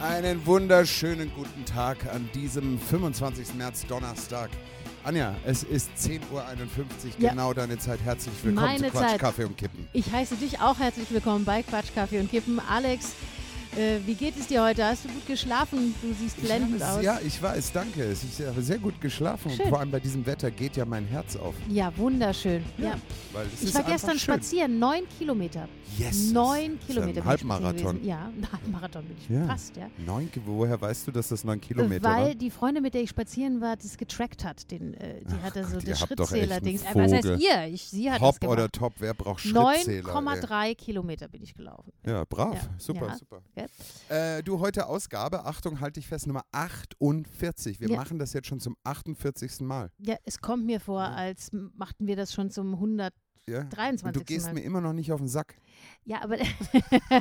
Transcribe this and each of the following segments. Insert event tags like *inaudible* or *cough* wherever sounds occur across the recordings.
Einen wunderschönen guten Tag an diesem 25. März Donnerstag. Anja, es ist 10.51 Uhr, Ja. genau deine Zeit. Herzlich willkommen Meine zu Quatsch, Zeit. Kaffee und Kippen. Ich heiße dich auch herzlich willkommen bei Quatsch, Kaffee und Kippen. Alex, äh, wie geht es dir heute? Hast du gut geschlafen? Du siehst blendend aus. Ja, ich weiß, danke. Ich habe sehr gut geschlafen. Schön. Und vor allem bei diesem Wetter geht ja mein Herz auf. Ja, wunderschön. Ja. Es Ich war gestern schön. spazieren, neun Kilometer. Yes. Neun Kilometer. Ein bin ich Halbmarathon. Ja, *laughs* ein Halbmarathon bin ich Ja. fast, ja. Neun, woher weißt du, dass das neun Kilometer Weil war? die Freundin, mit der ich spazieren war, das getrackt hat. Den, äh, die Ach hatte so Gott, das Schrittzähler-Dings. Äh, Was heißt ihr? Ich, sie hat das gemacht. oder Top, wer braucht Schrittzähler? ey? 9,3 Kilometer bin ich gelaufen. Ja, brav. Ja. Super, Ja. super. Gell? Äh, du, heute Ausgabe, Achtung, halte ich fest, Nummer 48. Wir Ja. machen das jetzt schon zum 48. Mal. Ja, es kommt mir vor, Ja. als machten wir das schon zum 123. Ja? Und du gehst Mal. mir immer noch nicht auf den Sack. Ja, aber *laughs*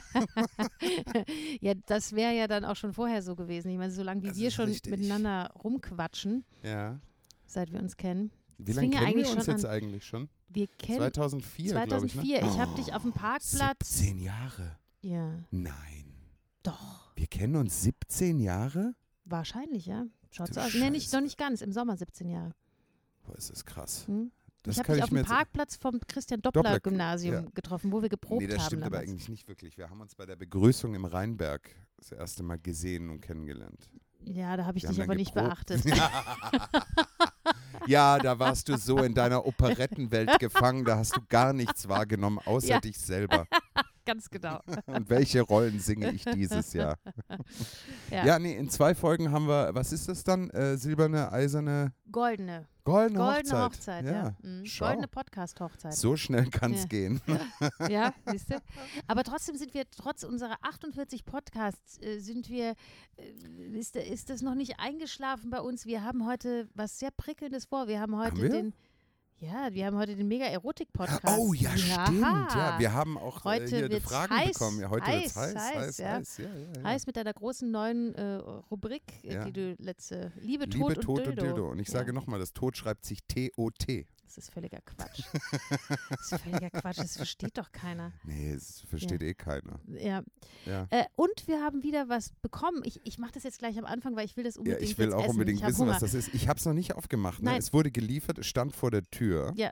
ja, das wäre ja dann auch schon vorher so gewesen. Ich meine, solange wie Das wir schon richtig. miteinander rumquatschen, Ja. seit wir uns kennen. Wie lange kennen wir uns jetzt an- eigentlich schon? Wir kennen 2004, glaube ich. 2004. Ne? Ich habe dich auf dem Parkplatz. 17 Jahre. Ja, Nein. Doch. Wir kennen uns 17 Jahre? Wahrscheinlich, ja. Schaut so aus. Nee, nicht, noch nicht ganz. Im Sommer 17 Jahre. Boah, ist das krass. Hm? Das ich habe dich ich auf dem. Parkplatz vom Christian Doppler- Doppler Gymnasium ja. getroffen, wo wir geprobt Nee, das haben. stimmt aber damals. eigentlich nicht wirklich. Wir haben uns bei der Begrüßung im Rheinberg das erste Mal gesehen und kennengelernt. Ja, da habe ich Wir dich haben aber nicht beachtet. *laughs* ja, da warst du so in deiner Operettenwelt gefangen, da hast du gar nichts wahrgenommen, außer Ja. dich selber. Ganz genau. *laughs* Und welche Rollen singe ich dieses Jahr? *laughs* Ja. Ja, nee, in zwei Folgen haben wir, was ist das dann? Äh, silberne, eiserne, Goldene. goldene, Goldene Hochzeit. Hochzeit, ja. Mhm. schau. Goldene Podcast-Hochzeit. So schnell kann es Ja. gehen. *laughs* Ja, siehst du? Aber trotzdem sind wir, trotz unserer 48 Podcasts, äh, sind wir, äh, ist, ist das noch nicht eingeschlafen bei uns. Wir haben heute was sehr Prickelndes vor. Wir haben heute wir? den, ja, wir haben heute den Mega-Erotik-Podcast. Oh ja, stimmt. Ja, wir haben auch äh, Heute hier die wird's Fragen heiß, bekommen. Ja, heute wird es heiß, heiß, heiß, heiß, ja. heiß. Ja, ja, ja. Heiß mit deiner großen neuen äh, Rubrik, äh, Ja. die du letzte, Liebe, Liebe, Tod, Tod und und Dildo. Dildo. Und ich sage ja, nochmal, das Tod schreibt sich T-O-T. Das ist völliger Quatsch. das ist völliger Quatsch, das versteht doch keiner. Nee, das versteht eh keiner. Ja, Ja. Äh, und wir haben wieder was bekommen. Ich, ich mache das jetzt gleich am Anfang, weil ich will das Ja, unbedingt ich will jetzt auch essen. unbedingt wissen, Hunger. was das ist. Ich habe es noch nicht aufgemacht. Ne? Nein. Es wurde geliefert, es stand vor der Tür. Ja.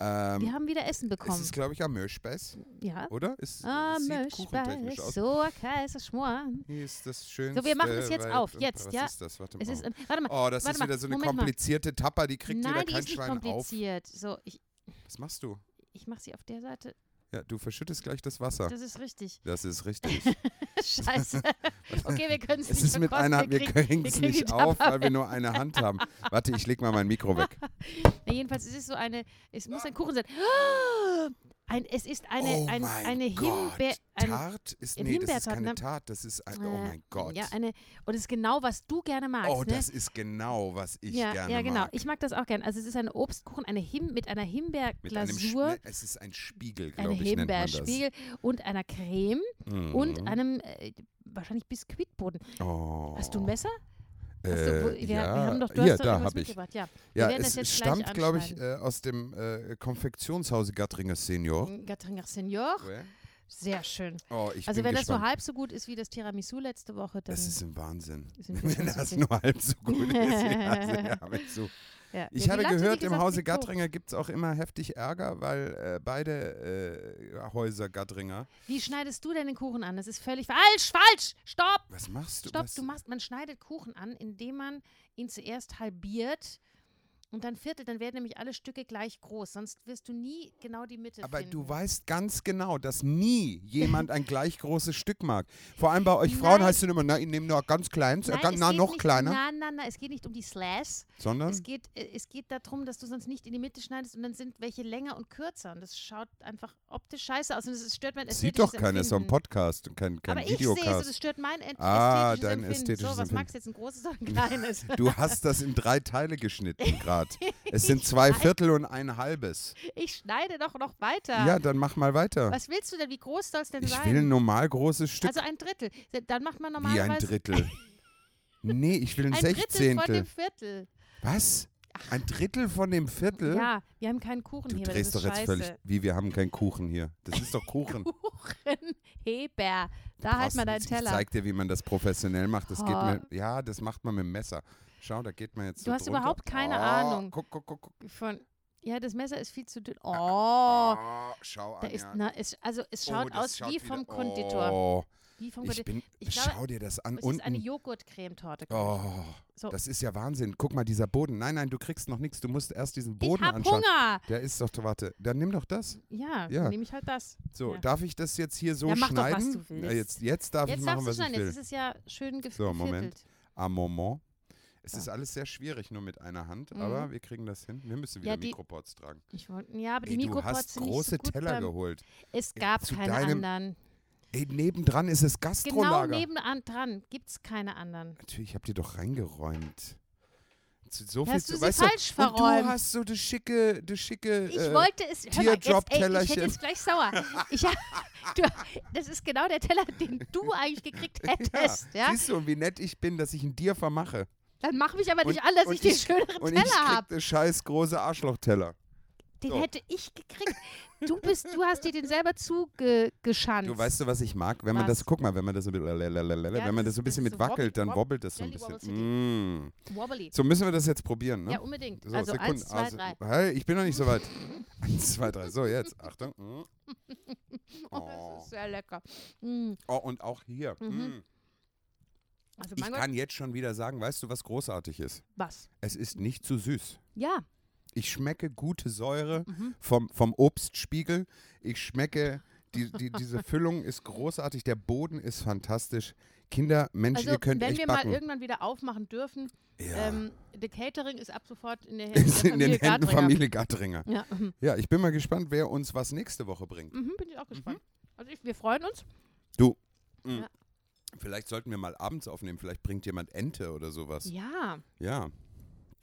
Ähm, Wir haben wieder Essen es bekommen. ist, glaube ich, ein Milchspeis, ja. oder? Es, Ah, es Milchspeis, so ein Kaiser Schmoren. Hier ist das schönste. So, wir machen es jetzt Welt- auf, jetzt, was ja. ist das? Warte Es mal. ist, ein- warte mal, oh, das warte ist mal, wieder so eine Moment mal. komplizierte Tapper, die kriegt nein, wieder die kein ist nicht Schwein auf. kompliziert. So, ich, Was machst du? ich mache sie auf der Seite. Ja, du verschüttest gleich das Wasser. Das ist richtig. Das ist richtig. *laughs* Scheiße. Okay, wir können es es nicht ist mit einer, wir kriegen wir es kriegen die nicht auf, weil wir nur eine Hand haben. Warte, ich leg mal mein Mikro weg. *laughs* Na, jedenfalls, es ist so eine, es muss ein Kuchen sein. Ein, es ist eine, oh ein, eine Gott. Himbeer... Ein, Tart ist, ein nee, das ist keine ne? Tat, das ist ein, oh äh, mein Gott. Ja, eine, und es ist genau, was du gerne magst. oh, ne? das ist genau, was ich ja, gerne ja, genau. mag. Ich mag das auch gerne. Also es ist ein Obstkuchen, eine Him mit einer Himbeerglasur, es ist ein Spiegel, eine glaube ich, das. Himbeerspiegel und einer Creme Mhm. und einem äh, wahrscheinlich Biskuitboden. oh. Hast du ein Messer? Äh, wir, ja, wir haben doch, du doch da habe ich. Ja, Ja, das es stammt, glaube ich, äh, aus dem äh, Konfektionshause Gattringer Senior. Gattringer Senior, sehr schön. Oh, Also wenn das gespannt. so halb so gut ist wie das Tiramisu letzte Woche, dann... Das ist ein Wahnsinn. *laughs* Wenn das nur halb so gut ist. Ja, *laughs* ja, mit so. Ja. Ich ja, habe gehört, im gesagt, Hause liegt hoch. Gattringer gibt es auch immer heftig Ärger, weil äh, beide äh, Häuser Gattringer. Wie schneidest du denn den Kuchen an? Das ist völlig falsch, falsch! Stopp! Was machst du? Stopp, was? du machst, man schneidet Kuchen an, indem man ihn zuerst halbiert und dann viertelt. Dann werden nämlich alle Stücke gleich groß. Sonst wirst du nie genau die Mitte Aber finden. du weißt ganz genau, dass nie jemand ein gleich *laughs* großes Stück mag. Vor allem bei euch Frauen Nein. heißt es immer, na, ich nehme nur ganz kleins, äh, Nein, ganz, es na, noch nicht, kleiner. Nein, nein, nein, es geht nicht um die Slash. Sondern? Es geht, äh, es geht darum, dass du sonst nicht in die Mitte schneidest und dann sind welche länger und kürzer. Und das schaut einfach optisch scheiße aus und das stört mein ästhetisches Sieht doch keiner, ist doch ein. Podcast und kein, kein Aber ich sehe es Videocast. das stört mein Ah, ästhetisches dein Empfinden. ästhetisches So, was Empfinden. magst du jetzt, ein großes oder ein kleines? *laughs* Du hast das in drei Teile geschnitten gerade. *laughs* Grad. Es sind *laughs* zwei Viertel und ein halbes. Ich schneide doch noch weiter. Ja, dann mach mal weiter. Was willst du denn? Wie groß soll es denn Ich sein? will ein normal großes Stück. also ein Drittel. Dann macht man Wie normalerweise ein Drittel. Nee, ich will ein, *laughs* ein Drittel von Sechzehntel. dem Viertel. Was? Ein Drittel von dem Viertel? Ja, wir haben keinen Kuchen Du hier. drehst das doch jetzt scheiße. völlig. Wie, wir haben keinen Kuchen hier. Das ist doch Kuchen. *laughs* Kuchenheber. Da halt mal du deinen. Teller. Ich zeig dir, wie man das professionell macht. Das geht Oh. mir, ja, das macht man mit dem Messer. Schau, da geht man jetzt Du so hast drunter. überhaupt keine oh, Ahnung. Guck, guck, guck, guck. Von, ja, das Messer ist viel zu dünn. Oh, Oh, schau da an. ist, ja. na, es, also es Oh, schaut das aus schaut wie vom Konditor. Oh, Wie vom ich Konditor. bin, Ich glaube, schau dir das an. Es ist eine. Joghurtcremetorte. Oh, ich. so. das ist ja Wahnsinn. Guck mal, dieser Boden. Nein, nein, du kriegst noch nichts. Du musst erst diesen ich Boden hab anschauen. Hunger. Der ist doch, warte, dann nimm doch das. Ja, Ja. dann nehme ich halt das. So, Ja. darf ich das jetzt hier so Ja, mach doch, was schneiden? du willst. Ja, jetzt, jetzt darf Jetzt ich machen, darfst du was schneiden, ich will. jetzt ist es ja schön gef So, Moment. Am Moment. Es So. ist alles sehr schwierig, nur mit einer Hand, Mhm. aber wir kriegen das hin. Wir müssen wieder Ja, die- Mikropots tragen. Ich wollte, ja, aber die Ey, du hast sind nicht große so gut Teller beim, geholt. Es gab zu keine deinem anderen. Ey, nebendran ist es Genau Gastrolager. nebenan dran gibt es keine anderen. Natürlich, ich hab dir doch reingeräumt. So, so viel Hast zu, du sie weißt falsch du, und verräumt? du hast so das schicke, das schicke. Ich äh, wollte es. Hör mal, jetzt, ey, ich Teardrop-Tellerchen. hätte jetzt gleich sauer. Ich, *laughs* du, das ist genau der Teller, den du eigentlich gekriegt *laughs* hättest. Ja, Siehst du, wie nett ich bin, dass ich ihn dir vermache. Dann mach mich aber nicht Und- an, dass ich den ich- schöneren Und ich Teller krieg habe. scheiß große Arschlochteller. Den so. hätte ich gekriegt. Du bist, du hast dir den selber zugeschanzt. Du weißt du, was ich mag? Wenn man Was? das, guck mal, wenn man das so, lalalala, Ja, wenn man das so ein bisschen mit so wackelt, dann wobbelt das so ein bisschen. Mm. Wobbly. So müssen wir das jetzt probieren, ne? Ja, unbedingt. So, also Sekunden. eins, zwei, Also, drei. Hey, ich bin noch nicht so weit. *laughs* eins, zwei, drei. So, jetzt. Achtung. Mm. Oh, *laughs* Oh. das ist sehr lecker. Mm. Oh, und auch hier. Mhm. Also Ich Gott, kann jetzt schon wieder sagen, weißt du, was großartig ist? was? Es ist nicht zu süß. Ja. Ich schmecke gute Säure Mhm. vom, vom Obstspiegel. Ich schmecke, die, die, diese *laughs* Füllung ist großartig. Der Boden ist fantastisch. Kinder, Mensch, Also ihr könnt wenn echt wir backen. mal irgendwann wieder aufmachen dürfen, ja. ähm, der Catering ist ab sofort in der *laughs* ist in den Händen Gadringer. Familie Gatteringer. Ja, mhm. Ja, ich bin mal gespannt, wer uns was nächste Woche bringt. Mhm, bin ich auch gespannt. Also ich, wir freuen uns. Mm. Ja. Vielleicht sollten wir mal abends aufnehmen. Vielleicht bringt jemand Ente oder sowas. Ja, Ja,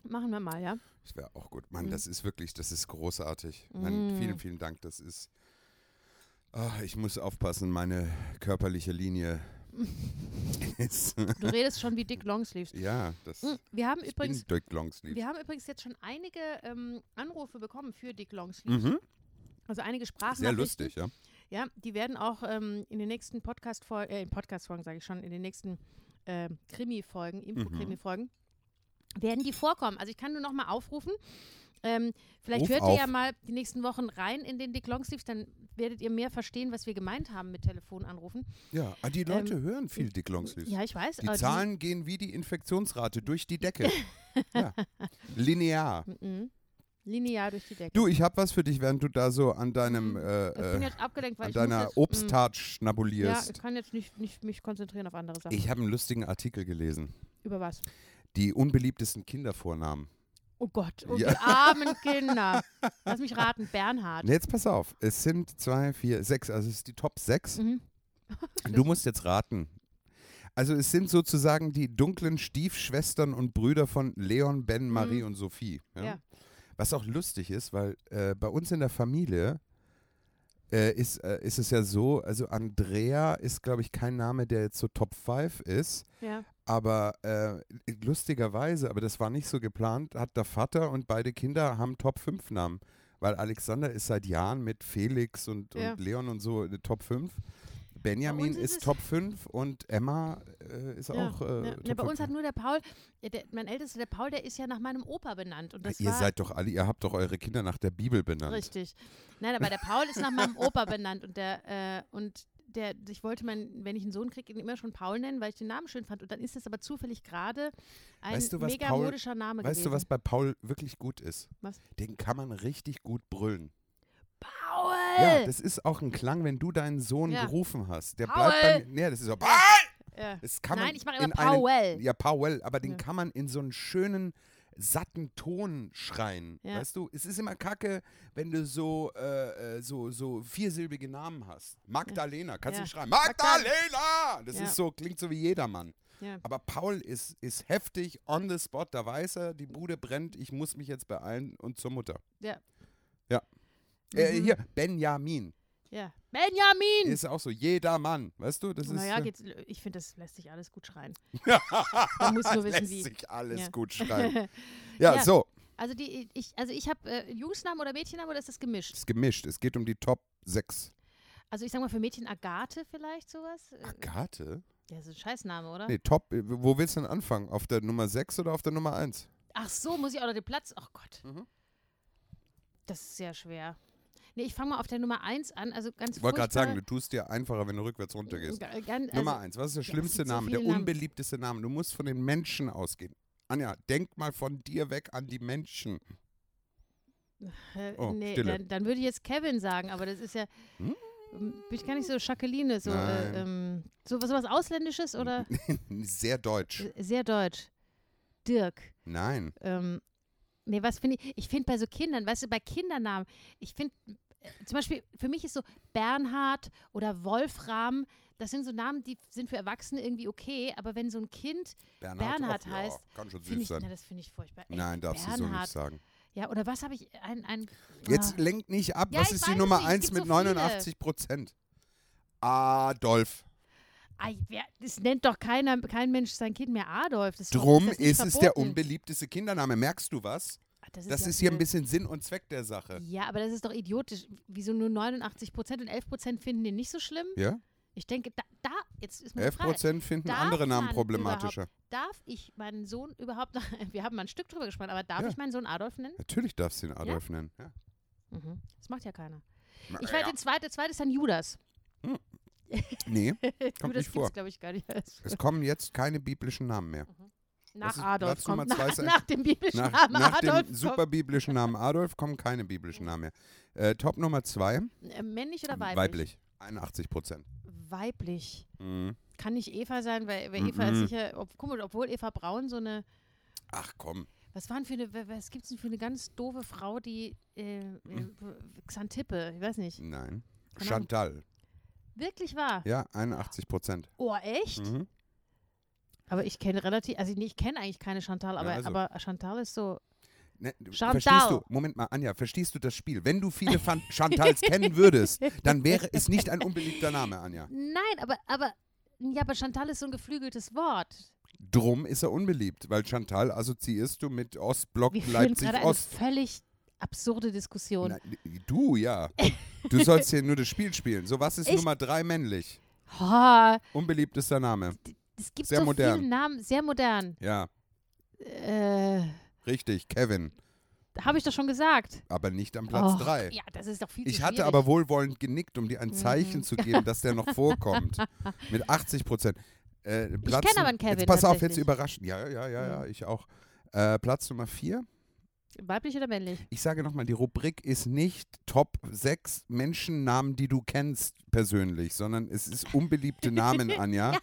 machen wir mal, ja. das wäre auch gut. Mann, Mhm. das ist wirklich, das ist großartig. Mann, Mm. vielen, vielen Dank. Das ist. Ah, ich muss aufpassen, meine körperliche Linie. *laughs* Du redest schon wie Dick Longsleeves. ja, das. Mhm. Wir haben Ich übrigens, bin Dirk Longsleeve. wir haben übrigens jetzt schon einige ähm, Anrufe bekommen für Dick Longsleeves. Mhm. Also einige Sprachen. Sehr lustig, ja. Ja, die werden auch ähm, in den nächsten Podcast-Folgen, äh, in Podcast-Folgen sage ich schon, in den nächsten ähm, Krimi-Folgen, Mhm. Info-Krimi-Folgen, werden die vorkommen. Also ich kann nur noch mal aufrufen. Ähm, vielleicht Ruf hört auf. ihr ja mal die nächsten Wochen rein in den Dick Longsleeves, dann werdet ihr mehr verstehen, was wir gemeint haben mit Telefonanrufen. Ja, ah, die Leute hören viel Dick Longsleeves. Ähm, Ja, ich weiß. Die Zahlen gehen wie die Infektionsrate durch die Decke. *laughs* ja. Linear. Mhm. Linear durch die Decke. Du, ich habe was für dich, während du da so an deinem Mhm. äh, ich bin äh, jetzt abgelenkt, weil an ich muss deiner jetzt, mm, Obsttat Ja, schnabulierst. ich kann jetzt nicht, nicht mich konzentrieren auf andere Sachen. Ich habe einen lustigen Artikel gelesen. Über was? Die unbeliebtesten Kindervornamen. Oh Gott, oh, Ja. die armen *laughs* Kinder. Lass mich raten, Bernhard. Jetzt pass auf, es sind zwei, vier, sechs, also es ist die Top 6. Mhm. *laughs* Du musst jetzt raten. Also es sind sozusagen die dunklen Stiefschwestern und Brüder von Leon, Ben, Marie und Sophie. Ja? Mhm. Ja. Was auch lustig ist, weil äh, bei uns in der Familie äh, ist, äh, ist es ja so, also Andrea ist, glaube ich, kein Name, der jetzt so Top 5 ist. Ja. Aber äh, lustigerweise, aber das war nicht so geplant, hat der Vater und beide Kinder haben Top 5 Namen. Weil Alexander ist seit Jahren mit Felix und, Ja. und Leon und so Top 5. Benjamin ist ist, Top 5 und Emma äh, ist Ja, auch äh, ja. Top Ja, bei 5. uns hat nur der Paul, der, mein ältester, der Paul, der ist ja nach meinem Opa benannt. Und das ihr war seid doch alle, ihr habt doch eure Kinder nach der Bibel benannt. richtig. Nein, aber der Paul ist nach meinem Opa benannt und der, äh, und der, ich wollte meinen, wenn ich einen Sohn kriege, ihn immer schon Paul nennen, weil ich den Namen schön fand. Und dann ist das aber zufällig gerade ein Weißt du, mega Paul- modischer Name Weißt gewesen. du, was bei Paul wirklich gut ist? Was? Den kann man richtig gut brüllen. Paul! Ja, das ist auch ein Klang, wenn du deinen Sohn Ja. gerufen hast. Der Paul! bleibt mir. Nee, das ist so. Paul! Ja. Das kann man Nein, ich mache immer in einen- Paul. Ja, Paul, aber den Ja. kann man in so einen schönen, satten Ton schreien. Ja. Weißt du, es ist immer kacke, wenn du so, äh, äh, so, so viersilbige Namen hast. Magdalena, kannst du. Magdal- Magdalena! Das ist so, klingt so wie jedermann. Aber Paul ist, ist heftig, on the spot, da weiß er, die Bude brennt, ich muss mich jetzt beeilen und zur Mutter. Ja. Äh, Mhm. hier, Benjamin. Ja. Benjamin! Ist auch so, jeder Mann, weißt du? Das ist, naja, äh, geht's, ich finde, das lässt sich alles gut schreien. *laughs* Man muss nur wissen, lässt wie. sich alles Ja. gut schreiben. *laughs* Ja, Ja. so, Also die, ich, also ich habe äh, Jungsnamen oder Mädchennamen oder ist das gemischt? ist gemischt. Es geht um die Top 6. Also ich sag mal für Mädchen Agathe vielleicht sowas? Äh, Agathe? Ja, so ein Scheißname, oder? Nee, Top, äh, wo willst du denn anfangen? Auf der Nummer 6 oder auf der Nummer 1? Ach so, muss ich auch noch den Platz. Ach Gott. Mhm. Das ist sehr schwer. Nee, ich fange mal auf der Nummer 1 an. Also ganz Ich wollte gerade sagen, du tust dir einfacher, wenn du rückwärts runtergehst. Ga- gan- Nummer also, 1, was ist der ja, schlimmste so Name, der viele Namen. unbeliebteste Name? Du musst von den Menschen ausgehen. Anja, denk mal von dir weg an die Menschen. Oh, nee, dann, dann würde ich jetzt Kevin sagen, aber das ist ja. Hm? ähm, Bin ich gar nicht so Jacqueline, so, äh, ähm, so was sowas Ausländisches oder *laughs* Sehr deutsch. äh, sehr deutsch? Dirk. Nein. Ähm, nee, was finde ich? Ich finde bei so Kindern, weißt du, bei Kindernamen, ich finde, zum Beispiel, für mich ist so Bernhard oder Wolfram, das sind so Namen, die sind für Erwachsene irgendwie okay, aber wenn so ein Kind, Bernhard ach, heißt, Ja, kann schon süß ich, na, sein. das finde ich furchtbar. Echt, Nein, darfst du so nicht Bernhard. sagen. Ja, oder was habe ich, ein, ein Jetzt ah, lenk nicht ab. Ja, Was ist die es Nummer nicht, es 1 gibt mit so viele. 89 Prozent? Adolf. Das nennt doch keiner, kein Mensch sein Kind mehr Adolf. Ist Drum nicht ist es der unbeliebteste Kindername. Merkst du was? Das ist, Das ja ist hier ein bisschen Sinn und Zweck der Sache. Ja, aber das ist doch idiotisch. Wieso nur 89 Prozent und 11 Prozent finden den nicht so schlimm? Ja? Ich denke, da, da jetzt ist meine 11 Frage, Prozent finden darf andere Namen problematischer. darf ich meinen Sohn überhaupt noch, *laughs* wir haben mal ein Stück drüber gesprochen, aber darf Ja. ich meinen Sohn Adolf nennen? Natürlich darfst du ihn Adolf nennen. Ja. Mhm. Das macht ja keiner. Na, Ich weiß, ja. den zweiten, der zweite ist dann Judas. *laughs* Nee, Judas nicht vor. glaube ich, gar nicht. es kommen jetzt keine biblischen Namen mehr. Nach ist Adolf kommt, zwei *laughs* nach, sein? nach dem biblischen Nach, Namen nach Adolf dem superbiblischen Namen Adolf kommen keine biblischen Namen mehr. Äh, Top Nummer 2, kommt. Äh, männlich oder weiblich? weiblich. 81 Prozent. Weiblich. Mhm. Kann nicht Eva sein, weil, weil Eva Mhm. ist sicher, ob, guck mal, obwohl Eva Braun so eine, Ach komm. was waren für eine, wa- was gibt's denn für eine ganz doofe Frau, die, äh, äh. Xantippe, ich weiß nicht. Nein. Chantal. Wirklich wahr? Ja, 81 Prozent. Oh, echt? Mhm. Aber ich kenne relativ, also ich kenne eigentlich keine Chantal, aber, also. aber Chantal ist so, Ne, Chantal. verstehst du, Moment mal, Anja, verstehst du das Spiel? Wenn du viele Fan *laughs* Chantals kennen würdest, dann wäre es nicht ein unbeliebter Name, Anja. nein, aber, aber, ja, aber Chantal ist so ein geflügeltes Wort. Drum ist er unbeliebt, weil Chantal assoziierst du mit Ostblock Wir Leipzig gerade eine Ost. völlig absurde Diskussion. Na, du, ja. *laughs* Du sollst hier nur das Spiel spielen. So, was ist Ich- Nummer drei männlich? Oh, Unbeliebtester Name. Es gibt Sehr so modern. viele Namen, sehr modern. Ja, Äh, richtig, Kevin. habe ich doch schon gesagt. Aber nicht am Platz Och, drei. Ja, das ist doch viel Ich hatte schwierig. aber wohlwollend genickt, um dir ein Zeichen Mhm. zu geben, dass der noch *laughs* vorkommt. Mit 80 Prozent. Äh, Platz kenn aber einen Kevin Jetzt pass auf, jetzt überraschen. Ja, ja, ja, ja, Mhm. ich auch. Äh, Platz Nummer vier. Weiblich oder männlich? Ich sage nochmal, die Rubrik ist nicht Top 6 Menschennamen, die du kennst persönlich, sondern es ist unbeliebte *laughs* Namen, Anja,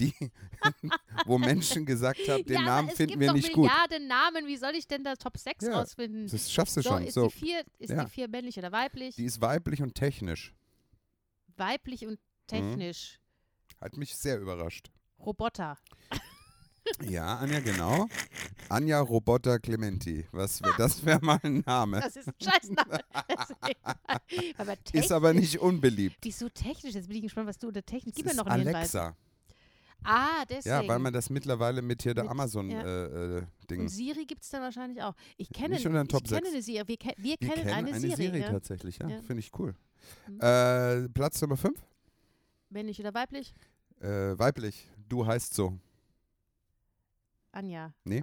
die, *laughs* wo Menschen gesagt haben, den ja, Namen finden wir nicht gut. Milliarden Namen. Wie soll ich denn da Top 6 Ja, rausfinden? Das schaffst du so, schon. ist, So, die vier, ist Ja. die vier männlich oder weiblich? die ist weiblich und technisch. weiblich und technisch. Hat mich sehr überrascht. Roboter. Ja, Anja, genau. Anja Roboter Clementi. Was wär, das wäre mal ein Name. Das ist ein Scheißname. *laughs* *laughs* aber Ist aber nicht unbeliebt. Wieso technisch? Jetzt bin ich gespannt, was du unter technisch. Gib mir noch ist einen Hinweis. Ah, deswegen. Ja, weil man das mittlerweile mit hier der Mit- Amazon ja. äh, äh, Siri gibt es dann wahrscheinlich auch. Ich kenne, Nicht unter den Top ich kenne sechs. eine Siri. Wir, ke wir, Wir kennen, eine, Siri. Serie ja. tatsächlich, ja. Ja. Finde ich cool. Mhm. Äh, Platz Nummer 5. Männlich oder weiblich? Äh, weiblich. Du heißt so. Anja. Nee.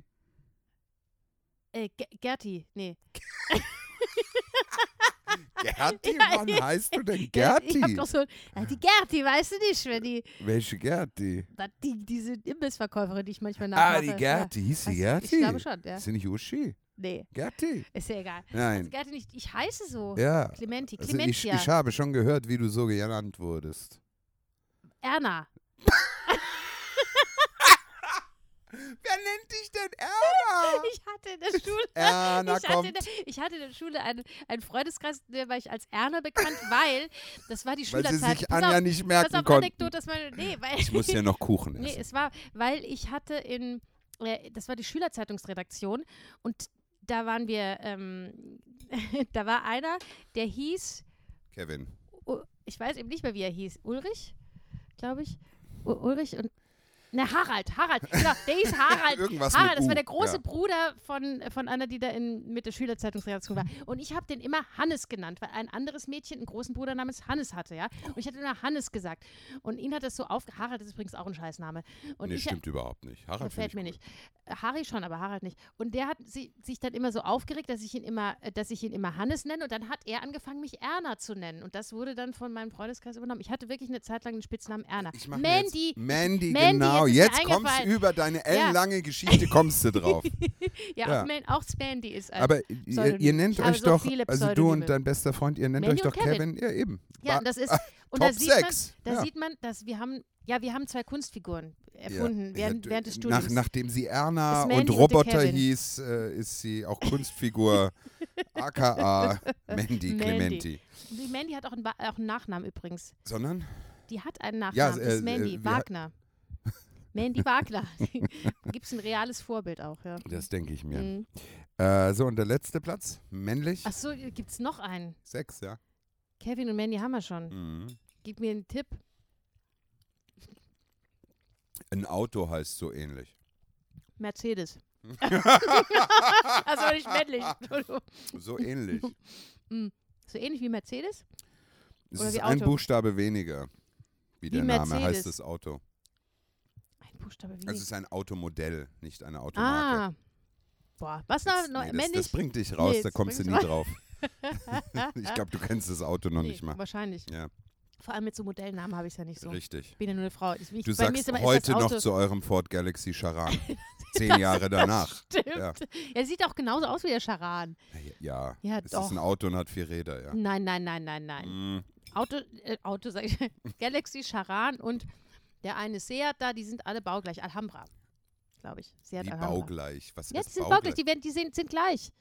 Äh, Ge- Gerti. Nee. *laughs* Gerti? Ja, Wann ich- heißt du denn *laughs* Ich hab Gerti? doch so, ja, die Gerti, weißt du nicht, wenn die, Welche Gerti? die diese Imbissverkäuferin, die ich manchmal Ah, nachmache. die Gerti. Hieß sie Ja. Gerti? Ich glaube schon, ja. Ist sie nicht Uschi? Nee, Gerti? ist ja egal. Nein. Gerti nicht, ich heiße so. Ja. Clementi, Also ich, Clementia, ich habe schon gehört, wie du so genannt wurdest. Erna. *laughs* Wer nennt dich denn Erna? *laughs* Ich hatte in der Schule, Erna ich hatte, in der, ich hatte in der Schule einen, einen Freundeskreis, der war ich als Erna bekannt, weil das war die Weil sie Schülerzeit. sich Pass Anja auf, nicht pass merken auf, konnten. Anekdote, nee, weil Ich muss ja noch Kuchen *laughs* Nee, essen. es war, weil ich hatte in, äh, das war die Schülerzeitungsredaktion und da waren wir, ähm, *laughs* da war einer, der hieß, Kevin. Ich weiß eben nicht mehr, wie er hieß, Ulrich, glaube ich, U Ulrich und, ne, Harald, Harald, genau, der hieß *laughs* Harald. Irgendwas Harald, das U. war der große ja. Bruder von, von einer, die da in, mit der Schülerzeitungsredaktion war. Und ich habe den immer Hannes genannt, weil ein anderes Mädchen einen großen Bruder namens Hannes hatte, ja. Und ich hatte immer Hannes gesagt. Und ihn hat das so auf. Harald ist übrigens auch ein Scheißname. Und Nee, ich, stimmt überhaupt nicht. Harald Gefällt mir ich nicht. Harry schon, aber Harald nicht. Und der hat si sich dann immer so aufgeregt, dass ich ihn immer, dass ich ihn immer Hannes nenne. Und dann hat er angefangen, mich Erna zu nennen. Und das wurde dann von meinem Freundeskreis übernommen. Ich hatte wirklich eine Zeit lang den Spitznamen Erna. Mandy. Mandy, Mandy, genau. Jetzt ist Jetzt mir kommst du über deine ellenlange Geschichte, kommst du drauf. *laughs* Ja, Ja. Auch, Man, auch Spandy ist ein. Aber ihr, Pseudonym. ihr nennt euch so doch, viele also du und dein bester Freund, ihr nennt Mandy euch doch und Kevin. Kevin. Ja, eben. ja, und das ist. *laughs* und da Top sieht man, 6. da ja. sieht man, dass wir haben, ja, wir haben zwei Kunstfiguren erfunden Ja, während, ja, während des nach, Studiums. Nachdem sie Erna und und Roboter Kevin. hieß, äh, ist sie auch Kunstfigur *laughs* aka Mandy Mandy. Clementi. Die Mandy hat auch einen, auch einen Nachnamen übrigens. Sondern? Die hat einen Nachnamen. Ja, äh, ist Mandy äh, Wagner. Mandy Wagner. *laughs* Gibt es ein reales Vorbild auch, ja. Das denke ich mir. Mhm. Äh, so, und der letzte Platz? Männlich? Ach so, gibt es noch einen? Sechs, ja. Kevin und Mandy haben wir schon. Mhm. Gib mir einen Tipp. Ein Auto heißt so ähnlich. Mercedes. *laughs* *laughs* also nicht männlich. So ähnlich. so ähnlich wie Mercedes? Es Oder ist wie ein. Buchstabe weniger. Wie, der Name heißt Mercedes. das Auto. Buchstabe wie. Also es ist ein Automodell, nicht eine Automarke. ah. Boah, was noch? Jetzt- noch nee, das, das bringt dich raus, Nee, da das kommst du nie drauf. *laughs* ich glaube, du kennst das Auto noch nee, nicht mal. Wahrscheinlich. Ja, Vor allem mit so Modellnamen habe ich es ja nicht so. richtig. Ich bin ja nur eine Frau. Ich, ich, Du sagst immer, heute das noch zu eurem Ford Galaxy Charan. *laughs* Zehn Jahre danach. *laughs* Stimmt. Ja. Er sieht auch genauso aus wie der Charan. Ja, Ja, es doch. ist ein Auto und hat vier Räder, ja. Nein, nein, nein, nein, nein. Mm, Auto, äh, Auto sag ich, Galaxy, Charan und der eine Seat da, die sind alle baugleich. Alhambra, glaube ich. Seat Wie Alhambra. baugleich. Was Ja, ist die sind baugleich, die, werden, die sind, sind gleich.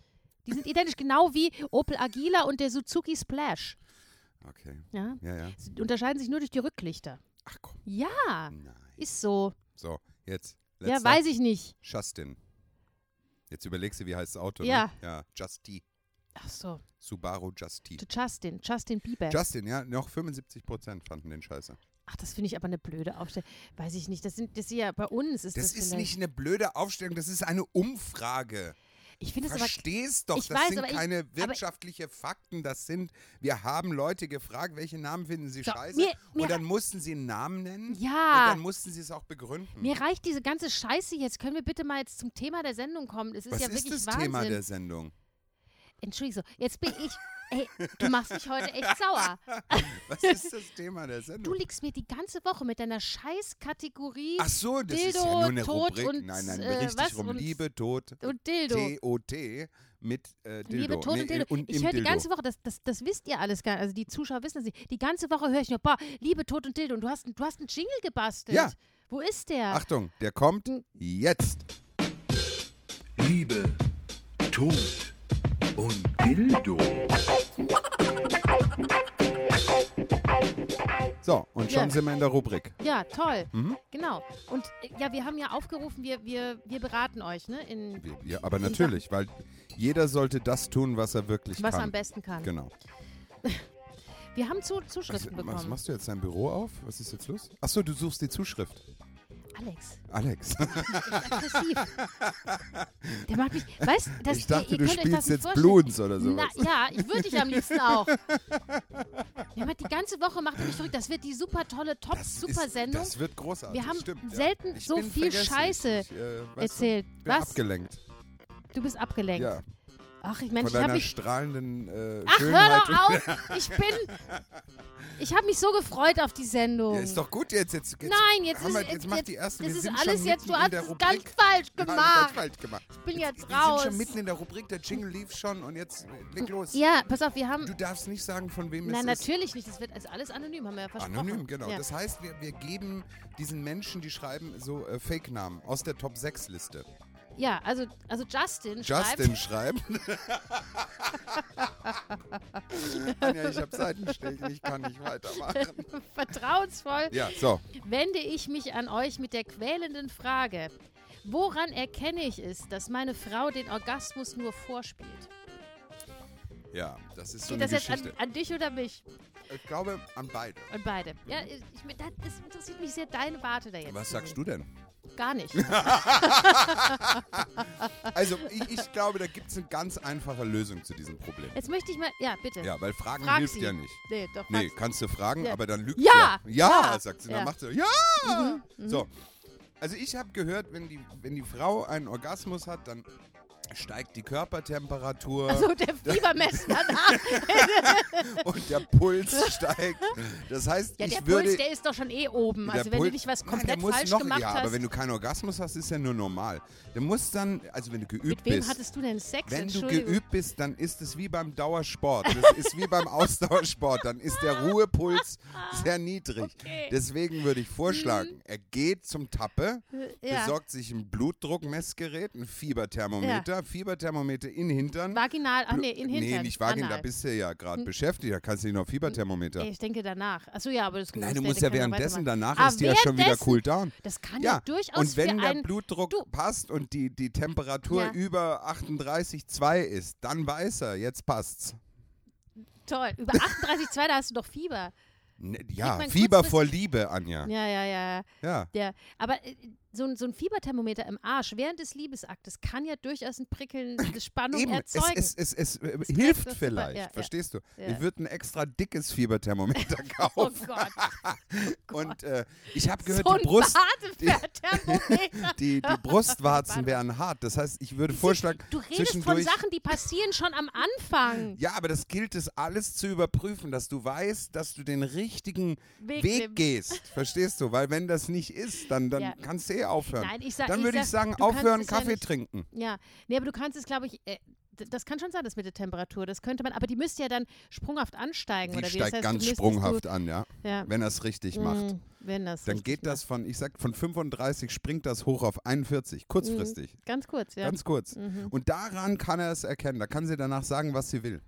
Die sind identisch, genau wie Opel Agila und der Suzuki Splash. Okay, Ja? ja, ja. Sie unterscheiden sich nur durch die Rücklichter. Ach komm, Ja, nein. ist so. So, jetzt. Ja, Letzter. weiß ich nicht. Justin. Jetzt überlegst du, wie heißt das Auto? Ja. Ne? Ja, Justy. Ach so, Subaru Justy. Justin, Justin Bieber. Justin, ja, noch 75 Prozent fanden den scheiße. Ach, das finde ich aber eine blöde Aufstellung. Weiß ich nicht. Das sind, das ist ja bei uns ist Das das, ist nicht eine blöde Aufstellung, das ist eine Umfrage. Ich finde es aber Verstehst doch, ich das weiß, sind ich- keine aber- wirtschaftliche Fakten, das sind, wir haben Leute gefragt, welche Namen finden sie So, scheiße mir- mir- und dann mussten sie einen Namen nennen und ja. dann mussten sie es auch begründen. Mir reicht diese ganze Scheiße jetzt. Können wir bitte mal jetzt zum Thema der Sendung kommen? Es ist Was ja ist wirklich das Wahnsinn. Thema der Sendung? Entschuldigung, jetzt bin ich. *laughs* Ey, du machst mich heute echt sauer. *laughs* Was ist das Thema der Du Sendung? liegst mir die ganze Woche mit deiner Scheiß-Kategorie Ach so, das ist ja Dildo, nur eine Tod Rubrik. und, nein, nein, äh, richtig was rum. und- Liebe, Tod, und Dildo. T-O-T mit äh, Dildo. Liebe Tod Nee, und Dildo. und ich höre die Dildo. ganze Woche, das, das, das wisst ihr alles gar nicht. Also die Zuschauer wissen das nicht. Die ganze Woche höre ich nur, boah, Liebe, Tod und Dildo. Und du hast, du hast einen Jingle gebastelt. Ja. Wo ist der? Achtung, der kommt Hm. jetzt. Liebe, Tod und Dildo. So, und schon Ja. sind wir in der Rubrik. Ja, toll. Mhm. Genau. Und ja, wir haben ja aufgerufen, wir, wir, wir beraten euch, ne? In Ja, aber natürlich, weil jeder sollte das tun, was er wirklich was er kann. am besten kann. Genau. *laughs* Wir haben zu, Was, Zuschriften was bekommen. machst du jetzt dein Büro auf? Was ist jetzt los? Achso, du suchst die Zuschrift. Alex, Alex. *laughs* Der macht mich, weißt das, ich dachte, ihr, du ihr könnt euch das spielst jetzt. Bloons oder sowas. ja, ich würde dich am liebsten auch. *laughs* Der macht die ganze Woche macht er mich verrückt. Das wird die super tolle, top, Das wird großartig. Wir haben stimmt, selten ja. So viel. Scheiße ich, äh, Erzählt. Du, Was? abgelenkt. Du bist abgelenkt. Ja, Ach, ich Mensch, von ich habe deiner mich. strahlenden äh, Ach, Schönheit. hör doch auf! Ich bin. *laughs* Ich habe mich so gefreut auf die Sendung. Ja, ist doch gut jetzt. jetzt, jetzt Nein, jetzt ist wir, jetzt, jetzt, macht die ersten. das wir ist alles jetzt, du hast es ganz falsch gemacht. ganz falsch gemacht. Ich bin jetzt wir raus. sind schon mitten in der Rubrik, der Jingle lief schon und jetzt leg los. Ja, pass auf, wir haben. Du darfst nicht sagen, von wem Nein, es ist. natürlich nicht. Das wird also alles anonym, haben wir ja versprochen. Anonym, genau. Ja. Das heißt, wir, wir geben diesen Menschen, die schreiben, so äh, Fake-Namen aus der Top-6-Liste. Ja, also, also Justin, Justin schreibt. *laughs* Anja, ich habe Seitenstechen, ich kann nicht weitermachen. schreibt, *laughs* vertrauensvoll Ja, so. wende ich mich an euch mit der quälenden Frage. Woran erkenne ich es, dass meine Frau den Orgasmus nur vorspielt? Ja, das ist so Geht eine das jetzt an, Geschichte. an dich oder mich? Ich glaube an beide. An beide. Ja, ich, ich- das, das interessiert mich sehr, deine Warte da jetzt. Was sagst du denn? Gar nicht. *laughs* Also, ich, ich glaube, da gibt es eine ganz einfache Lösung zu diesem Problem. Jetzt möchte ich mal, ja, bitte. Ja, weil Fragen Frag hilft sie. ja nicht. Nee, doch. Nee, kannst du fragen, Ja. aber dann lügt Ja, sie. Ja, ja, sagt sie. ja. Dann macht sie, ja. Mhm, So. Also ich habe gehört, wenn die, wenn die Frau einen Orgasmus hat, dann steigt die Körpertemperatur Also der Fiebermessen danach. *laughs* und der Puls steigt. Das heißt, Ja, ich der würde... Puls, der ist doch schon eh oben. Also wenn Puls- du nicht was Nein, komplett muss falsch noch, gemacht ja, hast. aber wenn du keinen Orgasmus hast, ist ja nur normal. Der muss dann, also wenn du geübt mit wem bist... hattest du denn Sex? Wenn du geübt bist, dann ist es wie beim Dauersport. Das ist wie beim Ausdauersport. Dann ist der Ruhepuls sehr niedrig. Okay. Deswegen würde ich vorschlagen, er geht zum Tappe, ja. besorgt sich ein Blutdruckmessgerät, ein Fieberthermometer, Fieberthermometer in Hintern. Vaginal, ach nee, in Hintern. Nee, nicht vaginal, da bist du ja gerade Hm. beschäftigt, da kannst du nicht noch Fieberthermometer. Ey, Ich denke danach. Achso, ja, aber das Nein, du musst ja währenddessen, danach Ah, ist die ja schon wieder cool down. Das kann ja, Ja, durchaus und wenn der Blutdruck Du- passt und die, die Temperatur Ja. über 38,2 ist, dann weiß er, jetzt passt's. Toll. Über *laughs* 38,2, da hast du doch Fieber. Ne, Ja, Fieber vor Liebe, Anja. Ja, ja, ja. Ja. Aber äh, so, ein- so ein Fieberthermometer im Arsch während des Liebesaktes kann ja durchaus ein Prickeln, *coughs* eine Spannung Eben, es, erzeugen. es, es, es äh, Das hilft vielleicht, ja, ja. verstehst du? Ja. Ich würde ein extra dickes Fieberthermometer *laughs* oh kaufen. *laughs* Gott. Und äh, ich habe gehört, so die Brust, Badethermometer. *laughs* die, die Brustwarzen wären hart. Das heißt, ich würde vorschlagen, Du redest von. Sachen, die passieren schon am Anfang. Ja, aber das gilt es alles zu überprüfen, dass du weißt, dass du den richtigen Weg Weg, gehst. Verstehst du? Weil wenn das nicht ist, dann, dann Ja. kannst du eh aufhören. Nein, ich sag, dann ich würde ich sag, sagen, du aufhören, es ja Kaffee nicht- trinken. Ja, nee, aber du kannst es, glaube ich, äh, das kann schon sein, das mit der Temperatur. Das könnte man, aber die müsste ja dann sprunghaft ansteigen. Die oder wie? steigt das heißt, ganz du sprunghaft an, ja. Du, ja. Wenn er es richtig macht. Mm, Wenn das Dann geht das von, ich sag, von 35 springt das hoch auf 41, kurzfristig. macht. Ganz kurz, ja. Ganz kurz. Mhm. Und daran kann er es erkennen. Da kann sie danach sagen, was sie will.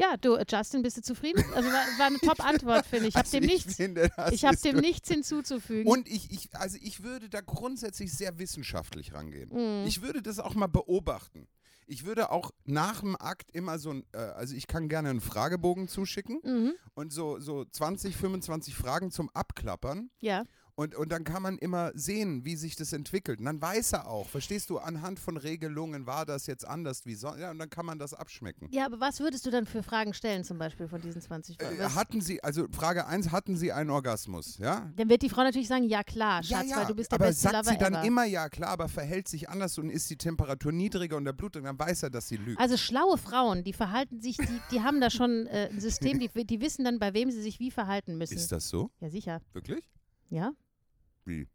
Ja, du, äh, Justin, bist du zufrieden? Also war, war eine Top-Antwort, finde ich. Ich habe Also dem, ich nichts, finde, ich hab dem nichts hinzuzufügen. Und ich, ich, also ich würde da grundsätzlich sehr wissenschaftlich rangehen. Mhm. Ich würde das auch mal beobachten. Ich würde auch nach dem Akt immer so ein, äh, also ich kann gerne einen Fragebogen zuschicken mhm. und so, so 20, 25 Fragen zum Abklappern. Ja. Und, und dann kann man immer sehen, wie sich das entwickelt. Und dann weiß er auch, verstehst du, anhand von Regelungen war das jetzt anders wie sonst. Ja, und dann kann man das abschmecken. ja, aber was würdest du dann für Fragen stellen, zum Beispiel von diesen 20 Fragen? Äh, hatten Sie, also Frage 1, hatten Sie einen Orgasmus? Ja? Dann wird die Frau natürlich sagen, ja klar, Schatz, weil du bist der aber beste sagt Lover sie dann ever. immer ja klar, aber verhält sich anders und ist die Temperatur niedriger und der Blutdruck, dann weiß er, dass sie lügt. Also schlaue Frauen, die verhalten sich, die, die haben da schon äh, ein System, die, *laughs* die wissen dann, bei wem sie sich wie verhalten müssen. ist das so? ja, sicher. Wirklich? Ja? Wie?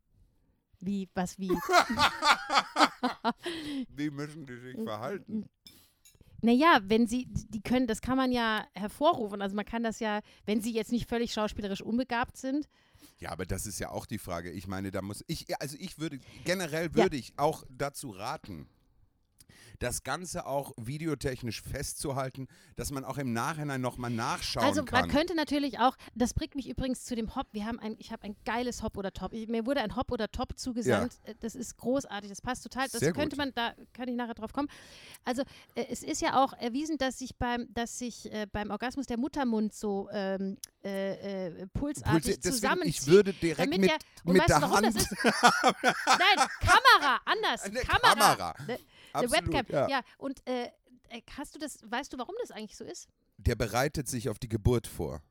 Wie, was, wie? *laughs* Wie müssen die sich verhalten? Naja, wenn sie, die können, das kann man ja hervorrufen. Also man kann das ja, wenn sie jetzt nicht völlig schauspielerisch unbegabt sind. Ja, aber das ist ja auch die Frage. Ich meine, da muss ich, also ich würde, generell Ja. würde ich auch dazu raten, das Ganze auch videotechnisch festzuhalten, dass man auch im Nachhinein nochmal nachschauen also kann. man könnte natürlich auch, das bringt mich übrigens zu dem Hop. Wir haben ein, ich habe ein geiles Hop oder Top. Ich, mir wurde ein Hop oder Top zugesandt. Äh, Das ist großartig, das passt total. Das Sehr könnte gut. man, da kann ich nachher drauf kommen. Also äh, es ist ja auch erwiesen, dass sich beim, dass sich äh, beim Orgasmus der Muttermund so ähm, äh, äh, pulsartig deswegen, zusammenzieht. ich würde direkt mit, der, und mit weißt der Hand. das ist? *laughs* Nein, Kamera, anders. Eine Kamera. Kamera. Ne, Absolut, Webcam. ja. Ja, und äh, äh, hast du das, weißt du, warum das eigentlich so ist? Der bereitet sich auf die Geburt vor.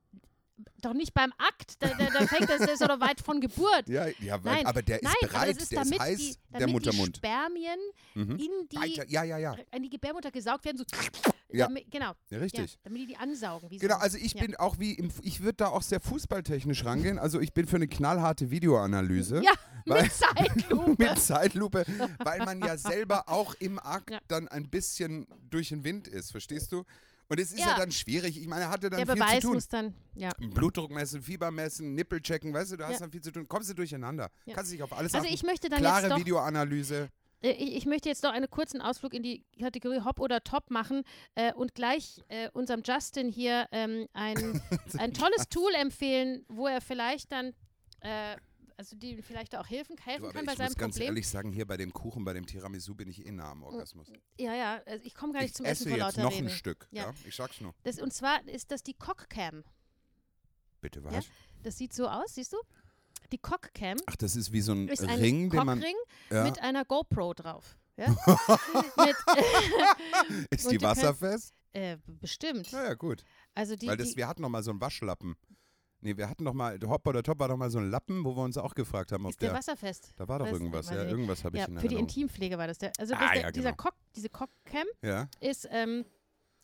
Doch nicht beim Akt. Da, da, da fängt das, das ist doch weit von Geburt. Ja, ja weil, Nein, aber der Nein, ist aber bereit, ist der ist heiß, die, der Muttermund. die Spermien Mhm. in die, Weiter, ja, ja, ja. in die Gebärmutter gesaugt werden. So, Ja. damit, genau. Ja, richtig. Ja, damit die die ansaugen. Genau, so. also ich ja. bin auch wie, im, ich würde da auch sehr fußballtechnisch rangehen. Also ich bin für eine knallharte Videoanalyse. Ja, weil- mit Zeitlupe. *laughs* mit Zeitlupe, weil man ja selber auch im Akt dann ein bisschen durch den Wind ist, verstehst du? Und es ist ja, Ja. dann schwierig. Ich meine, er hatte dann Der viel Beweis zu tun. muss dann, ja. Blutdruck messen, Fieber messen, Nippel checken, weißt du, du hast Ja. dann viel zu tun. Kommst du durcheinander. Kannst dich auf alles Also achten. ich möchte dann Klare jetzt doch, Videoanalyse. äh, ich, ich möchte jetzt noch einen kurzen Ausflug in die Kategorie Hop oder Top machen äh, und gleich äh, unserem Justin hier ähm, ein, *laughs* ein tolles Tool empfehlen, wo er vielleicht dann, äh, also die vielleicht auch helfen, Du, helfen aber kann bei ich seinem muss ganz Problem. ehrlich sagen, hier bei dem Kuchen, bei dem Tiramisu bin ich eh nah am Orgasmus. Ja, ja, also ich komme gar nicht Ich zum esse Essen vor jetzt lauter noch Reden. ein Stück. Ja. Ja. Ich sag's nur. Das, und zwar ist das die Cockcam. Bitte was? Ja? Das sieht so aus, siehst du? Die Cockcam Ach, das ist wie so ein ist ein Ring, den man. Ja. mit einer GoPro drauf. Ja? *laughs* mit, *laughs* Ist die du kannst- wasserfest? äh, bestimmt. Ja, ja, gut. Also die, Weil das, die, wir hatten noch mal so einen Waschlappen. Nee, wir hatten noch mal, Hop oder Top war doch mal so ein Lappen, wo wir uns auch gefragt haben, ob ist der, der. wasserfest. Da war doch Weiß- irgendwas, ja, ich irgendwas habe ich Ja, in für die Erinnerung. Intimpflege war das. Der, also Ah, das, der, ja, dieser genau. Cock, diese Cockcam Ja, ist ähm,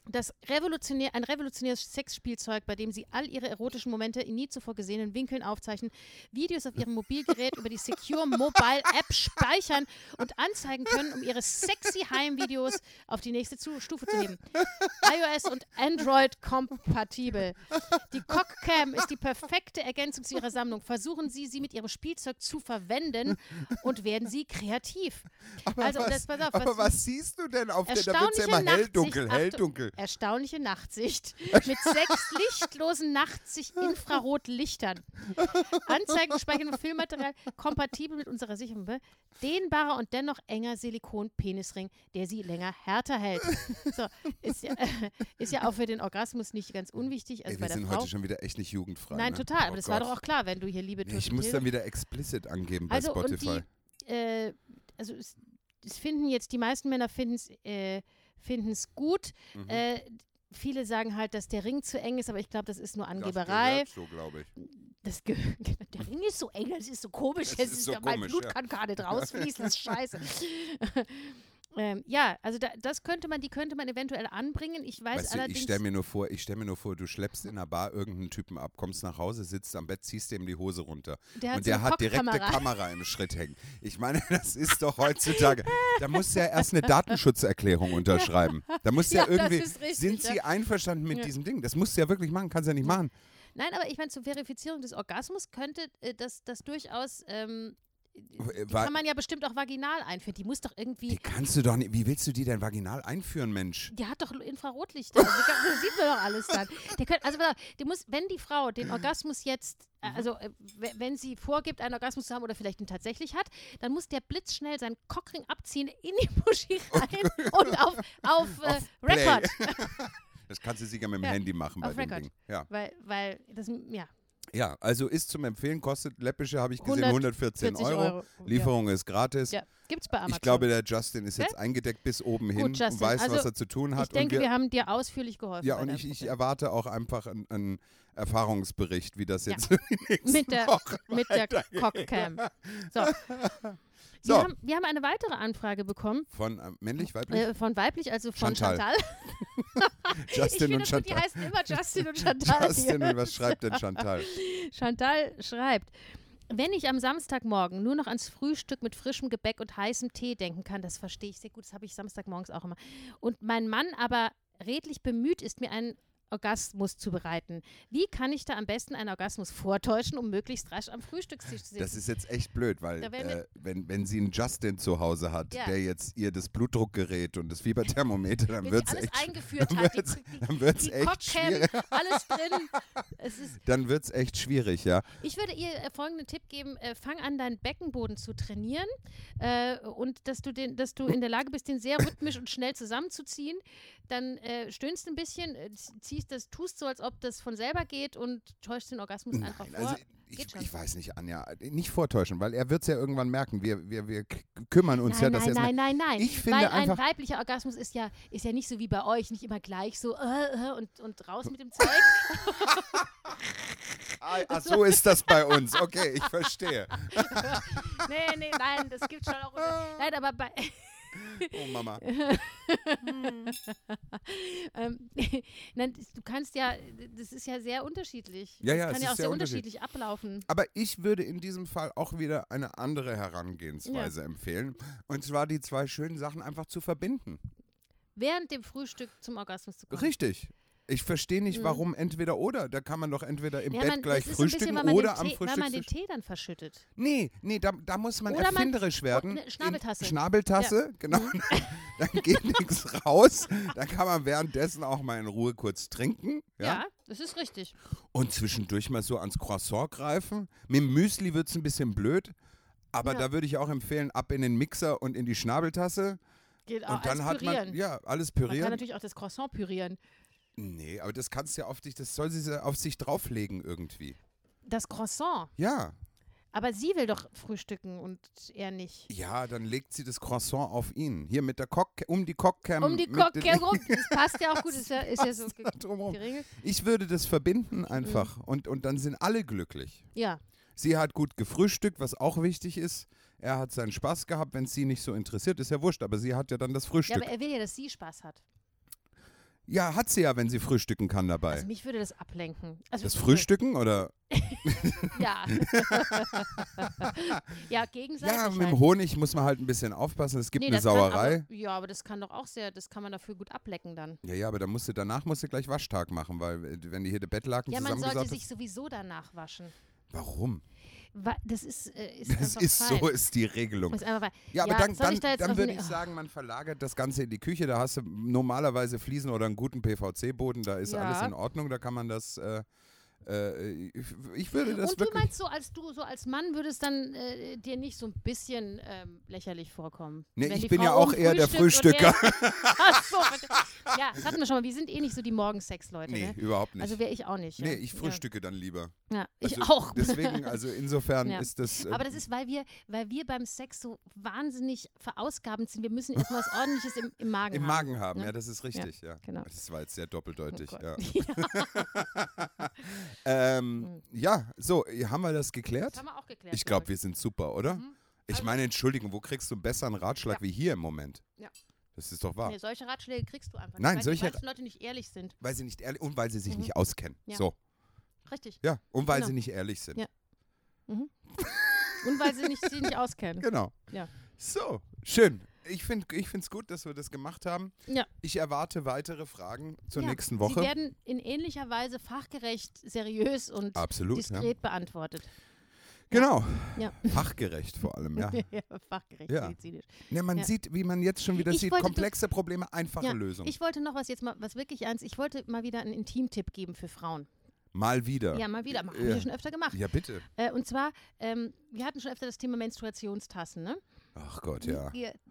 das revolutionär, ein revolutionäres Sexspielzeug, bei dem sie all ihre erotischen Momente in nie zuvor gesehenen Winkeln aufzeichnen, Videos auf ihrem Mobilgerät über die Secure Mobile App speichern und anzeigen können, um ihre sexy Heimvideos auf die nächste Stufe zu heben. iOS und Android kompatibel. Die Cockcam ist die perfekte Ergänzung zu ihrer Sammlung. Versuchen Sie, sie mit Ihrem Spielzeug zu verwenden und werden Sie kreativ. aber, Also, was, das- pass auf, aber was- was siehst du denn auf der, da wird ja immer hell, dunkel, hell, dunkel. Erstaunliche Nachtsicht *laughs* mit sechs lichtlosen Nachtsicht-Infrarotlichtern. Anzeigen, speichern und Filmmaterial kompatibel mit unserer Sicherung. Dehnbarer und dennoch enger Silikon-Penisring, der sie länger härter hält. So, ist ja, *laughs* ist ja auch für den Orgasmus nicht ganz unwichtig. Also Ey, wir sind Frau. heute schon wieder echt nicht jugendfrei. Nein, ne? total. Aber Oh das war Gott. doch auch klar, wenn du hier Liebe Nee. Ich und muss Hilfe. dann wieder explicit angeben bei Also, und Spotify. die, äh, also es, es finden jetzt, die meisten Männer finden es äh, finden's gut. Mhm. Äh, viele sagen halt, dass der Ring zu eng ist, aber ich glaube, das ist nur Das Angeberei. gehört so, glaube ich. Das *laughs* der Ring ist so eng, das ist so komisch. Das Das ist ist so ja, mein komisch, Blut ja. kann gar nicht rausfließen, das ist scheiße. *laughs* ähm, ja, also da, das könnte man, die könnte man eventuell anbringen. Ich weiß Weißt du, ich allerdings. stelle mir nur vor, ich stelle mir nur vor, du schleppst in einer Bar irgendeinen Typen ab, kommst nach Hause, sitzt am Bett, ziehst ihm die Hose runter. der und der hat direkt eine Cockkamera. Kamera im Schritt hängen. Ich meine, *laughs* das ist doch heutzutage. Da musst du ja erst eine Datenschutzerklärung unterschreiben. Da musst du ja, Ja, irgendwie. richtig, sind ja. Sie eineinverstanden mit Ja. diesem Ding? Das musst du ja wirklich machen, kannst du ja nicht machen. Nein, aber ich meine, zur Verifizierung des Orgasmus könnte äh, das, das durchaus. Ähm, Äh, die wa- kann man ja bestimmt auch vaginal einführen. Die muss doch irgendwie. Die kannst du doch nicht. Wie willst du die denn vaginal einführen, Mensch? Die hat doch Infrarotlichter. Also, das sieht man doch alles dann. Der könnt, also, die muss, wenn die Frau den Orgasmus jetzt, Mhm. äh, also äh, wenn sie vorgibt, einen Orgasmus zu haben oder vielleicht ihn tatsächlich hat, dann muss der blitzschnell seinen Cockring abziehen, in die Muschi *laughs* rein und auf, auf, äh, Auf. Record. *laughs* Das kannst du sicher mit dem Ja, Handy machen bei dem Record. Ding. Ja. Weil, weil das, ja, ja, also ist zum Empfehlen, kostet läppische, habe ich gesehen, 140 114 Euro. Euro. Lieferung ist gratis. Ja, ja. gibt's bei Amazon. Ich glaube, der Justin ist Gell? jetzt eingedeckt bis oben Gut, hin und Justin. weiß, was Also, er zu tun hat. ich denke, und wir, haben dir ausführlich geholfen. Ja, und ich, ich erwarte auch einfach einen, Erfahrungsbericht, wie das Ja. jetzt *laughs* in den nächsten mit der, Wochen mit der. Cockcam. So. *laughs* So. Wir, haben, wir haben eine weitere Anfrage bekommen Von äh, männlich, weiblich? äh, von weiblich, also von Chantal. Chantal. *laughs* ich Justin finde und das gut, die Chantal. heißen immer Justin und *laughs* Chantal. Justin, und was schreibt denn Chantal? *laughs* Chantal schreibt, wenn ich am Samstagmorgen nur noch ans Frühstück mit frischem Gebäck und heißem Tee denken kann, das verstehe ich sehr gut, das habe ich Samstagmorgens auch immer, und mein Mann aber redlich bemüht ist, mir einen Orgasmus zu bereiten. Wie kann ich da am besten einen Orgasmus vortäuschen, um möglichst rasch am Frühstückstisch zu sitzen? Das ist jetzt echt blöd, weil äh, wenn, wenn sie einen Justin zu Hause hat, Ja. der jetzt ihr das Blutdruckgerät und das Fieberthermometer, dann wird es echt, eingeführt dann hat, wird's- die, dann wird's die echt schwierig. alles *laughs* drin. Es dann wird's echt schwierig, ja. Ich würde ihr äh, folgenden Tipp geben: äh, Fang an, deinen Beckenboden zu trainieren äh, und dass du, den, dass du in der Lage bist, den sehr rhythmisch und schnell zusammenzuziehen. Dann äh, stöhnst ein bisschen, äh, ziehst das, tust so, als ob das von selber geht und täuschst den Orgasmus einfach Nein, vor. also ich, ich weiß nicht, Anja, nicht vortäuschen, weil er wird es ja irgendwann merken. Wir, wir, wir kümmern uns ja, nein, dass nein, er nein, nein, nein. Ich finde Weil einfach- ein weiblicher Orgasmus ist ja, ist ja nicht so wie bei euch, nicht immer gleich so äh, äh, und, und raus mit dem Zeug. *laughs* Ah, Ach so ist das bei uns. Okay, ich verstehe. *laughs* nee, nee, nein, das gibt schon auch. *laughs* Nein, aber bei. *laughs* Oh Mama. *laughs* ähm, *laughs* nein, du kannst ja, das ist ja sehr unterschiedlich. Ja, ja, das es kann ja auch sehr sehr unterschiedlich ablaufen. Aber ich würde in diesem Fall auch wieder eine andere Herangehensweise empfehlen. Und zwar die zwei schönen Sachen einfach zu verbinden. Während dem Frühstück zum Orgasmus zu kommen. Richtig. Ich verstehe nicht, Mhm. warum entweder oder. Da kann man doch entweder im Ja, Bett man, gleich bisschen, frühstücken man oder am Tee, Weil man den. Tee dann verschüttet. Nee, nee, da, da muss man Oder man- erfinderisch werden. eine Schnabeltasse. In Schnabeltasse, genau. *laughs* dann geht nichts raus. Dann kann man währenddessen auch mal in Ruhe kurz trinken. Ja, Ja. das ist richtig. Und zwischendurch mal so ans Croissant greifen. Mit dem Müsli wird es ein bisschen blöd. Aber Ja. da würde ich auch empfehlen, ab in den Mixer und in die Schnabeltasse. Geht auch Und dann hat pürieren. man, ja, alles Man kann pürieren. natürlich auch das Croissant pürieren. Nee, aber das kannst du ja auf dich, das soll sie auf sich drauflegen irgendwie. Das Croissant. Ja. Aber sie will doch frühstücken und er nicht. Ja, dann legt sie das Croissant auf ihn. Hier mit der Cock, um die Cockcam. Um die mit Cock den- rum. *laughs* Das passt ja auch gut. Ist ja, ist ja so geregelt. Ich würde das verbinden einfach Mhm. und, und dann sind alle glücklich. Ja. Sie hat gut gefrühstückt, was auch wichtig ist. Er hat seinen Spaß gehabt, wenn es sie nicht so interessiert, ist ja wurscht, aber sie hat ja dann das ja, Frühstück. aber er will ja, dass sie Spaß hat. Ja, hat sie ja, wenn sie frühstücken kann dabei. Also mich würde das ablenken. Also das Frühstücken oder? *laughs* Ja. *laughs* ja, gegenseitig. Ja, mit dem halt. Honig muss man halt ein bisschen aufpassen. Es gibt Nee, eine Sauerei. Aber, ja, aber das kann doch auch sehr, das kann man dafür gut ablecken dann. Ja, ja, aber dann musst du, danach musst du gleich Waschtag machen, weil äh, wenn die hier die Bettlaken Ja, man sollte sich sowieso danach waschen. Warum? Wa- Das ist, äh, ist Das ist so, ist die Regelung. Ist fein. Ja, aber Ja, dann, dann, da dann würde ich *laughs* sagen, man verlagert das Ganze in die Küche. Da hast du normalerweise Fliesen oder einen guten PVC-Boden. Da ist Ja. alles in Ordnung. Da kann man das. Äh, äh, ich, ich würde das Und du meinst so, als du so als Mann würdest dann äh, dir nicht so ein bisschen ähm, lächerlich vorkommen? Nee, ich bin Frau ja auch eher der Frühstücker. er- *laughs* Ach so, bitte. ja, das hatten wir schon mal. Wir sind eh nicht so die Morgensex-Leute. Nee, ne? überhaupt nicht. Also wäre ich auch nicht. Ja. nee, ich frühstücke dann lieber. Ja, ja ich Also auch. *laughs* Deswegen, also insofern Ja. ist das. Äh, Aber das ist, weil wir, weil wir beim Sex so wahnsinnig verausgabend sind. Wir müssen erst was *laughs* Ordentliches im, im Magen im haben. Magen haben, ne? ja, das ist richtig, ja. genau. Das war jetzt sehr doppeldeutig, Oh ja. Ähm, Hm. ja, so, haben wir das geklärt? Das haben wir auch geklärt. Ich glaube, wir sind super, oder? Mhm. Ich Also- meine, Entschuldigung, wo kriegst du einen besseren Ratschlag Ja. wie hier im Moment? Ja. Das ist doch wahr. Nee, solche Ratschläge kriegst du einfach Nein, nicht, weil solche die meisten Leute nicht ehrlich sind. Weil sie nicht ehrlich und weil sie sich Mhm. nicht auskennen. Ja. So, Richtig. ja, und weil Genau. sie nicht ehrlich sind. Ja. Und weil sie nicht, sie nicht auskennen. *laughs* Genau. Ja. So, schön. Ich finde es gut, dass wir das gemacht haben. Ja. Ich erwarte weitere Fragen zur Ja, nächsten Sie Woche. werden in ähnlicher Weise fachgerecht, seriös und Absolut, ja. diskret beantwortet. Genau. Ja. Fachgerecht vor allem, ja. *laughs* fachgerecht, Ja. medizinisch. Ne, man Ja. sieht, wie man jetzt schon wieder Ich sieht, komplexe Probleme, einfache Ja, Lösungen. Ich wollte noch was jetzt mal, was wirklich ernst, ich wollte mal wieder einen Intimtipp geben für Frauen. Mal wieder. Ja, mal wieder, haben Ja. wir schon öfter gemacht. Ja, bitte. Äh, und zwar, ähm, wir hatten schon öfter das Thema Menstruationstassen, ne? Ach Gott, ja.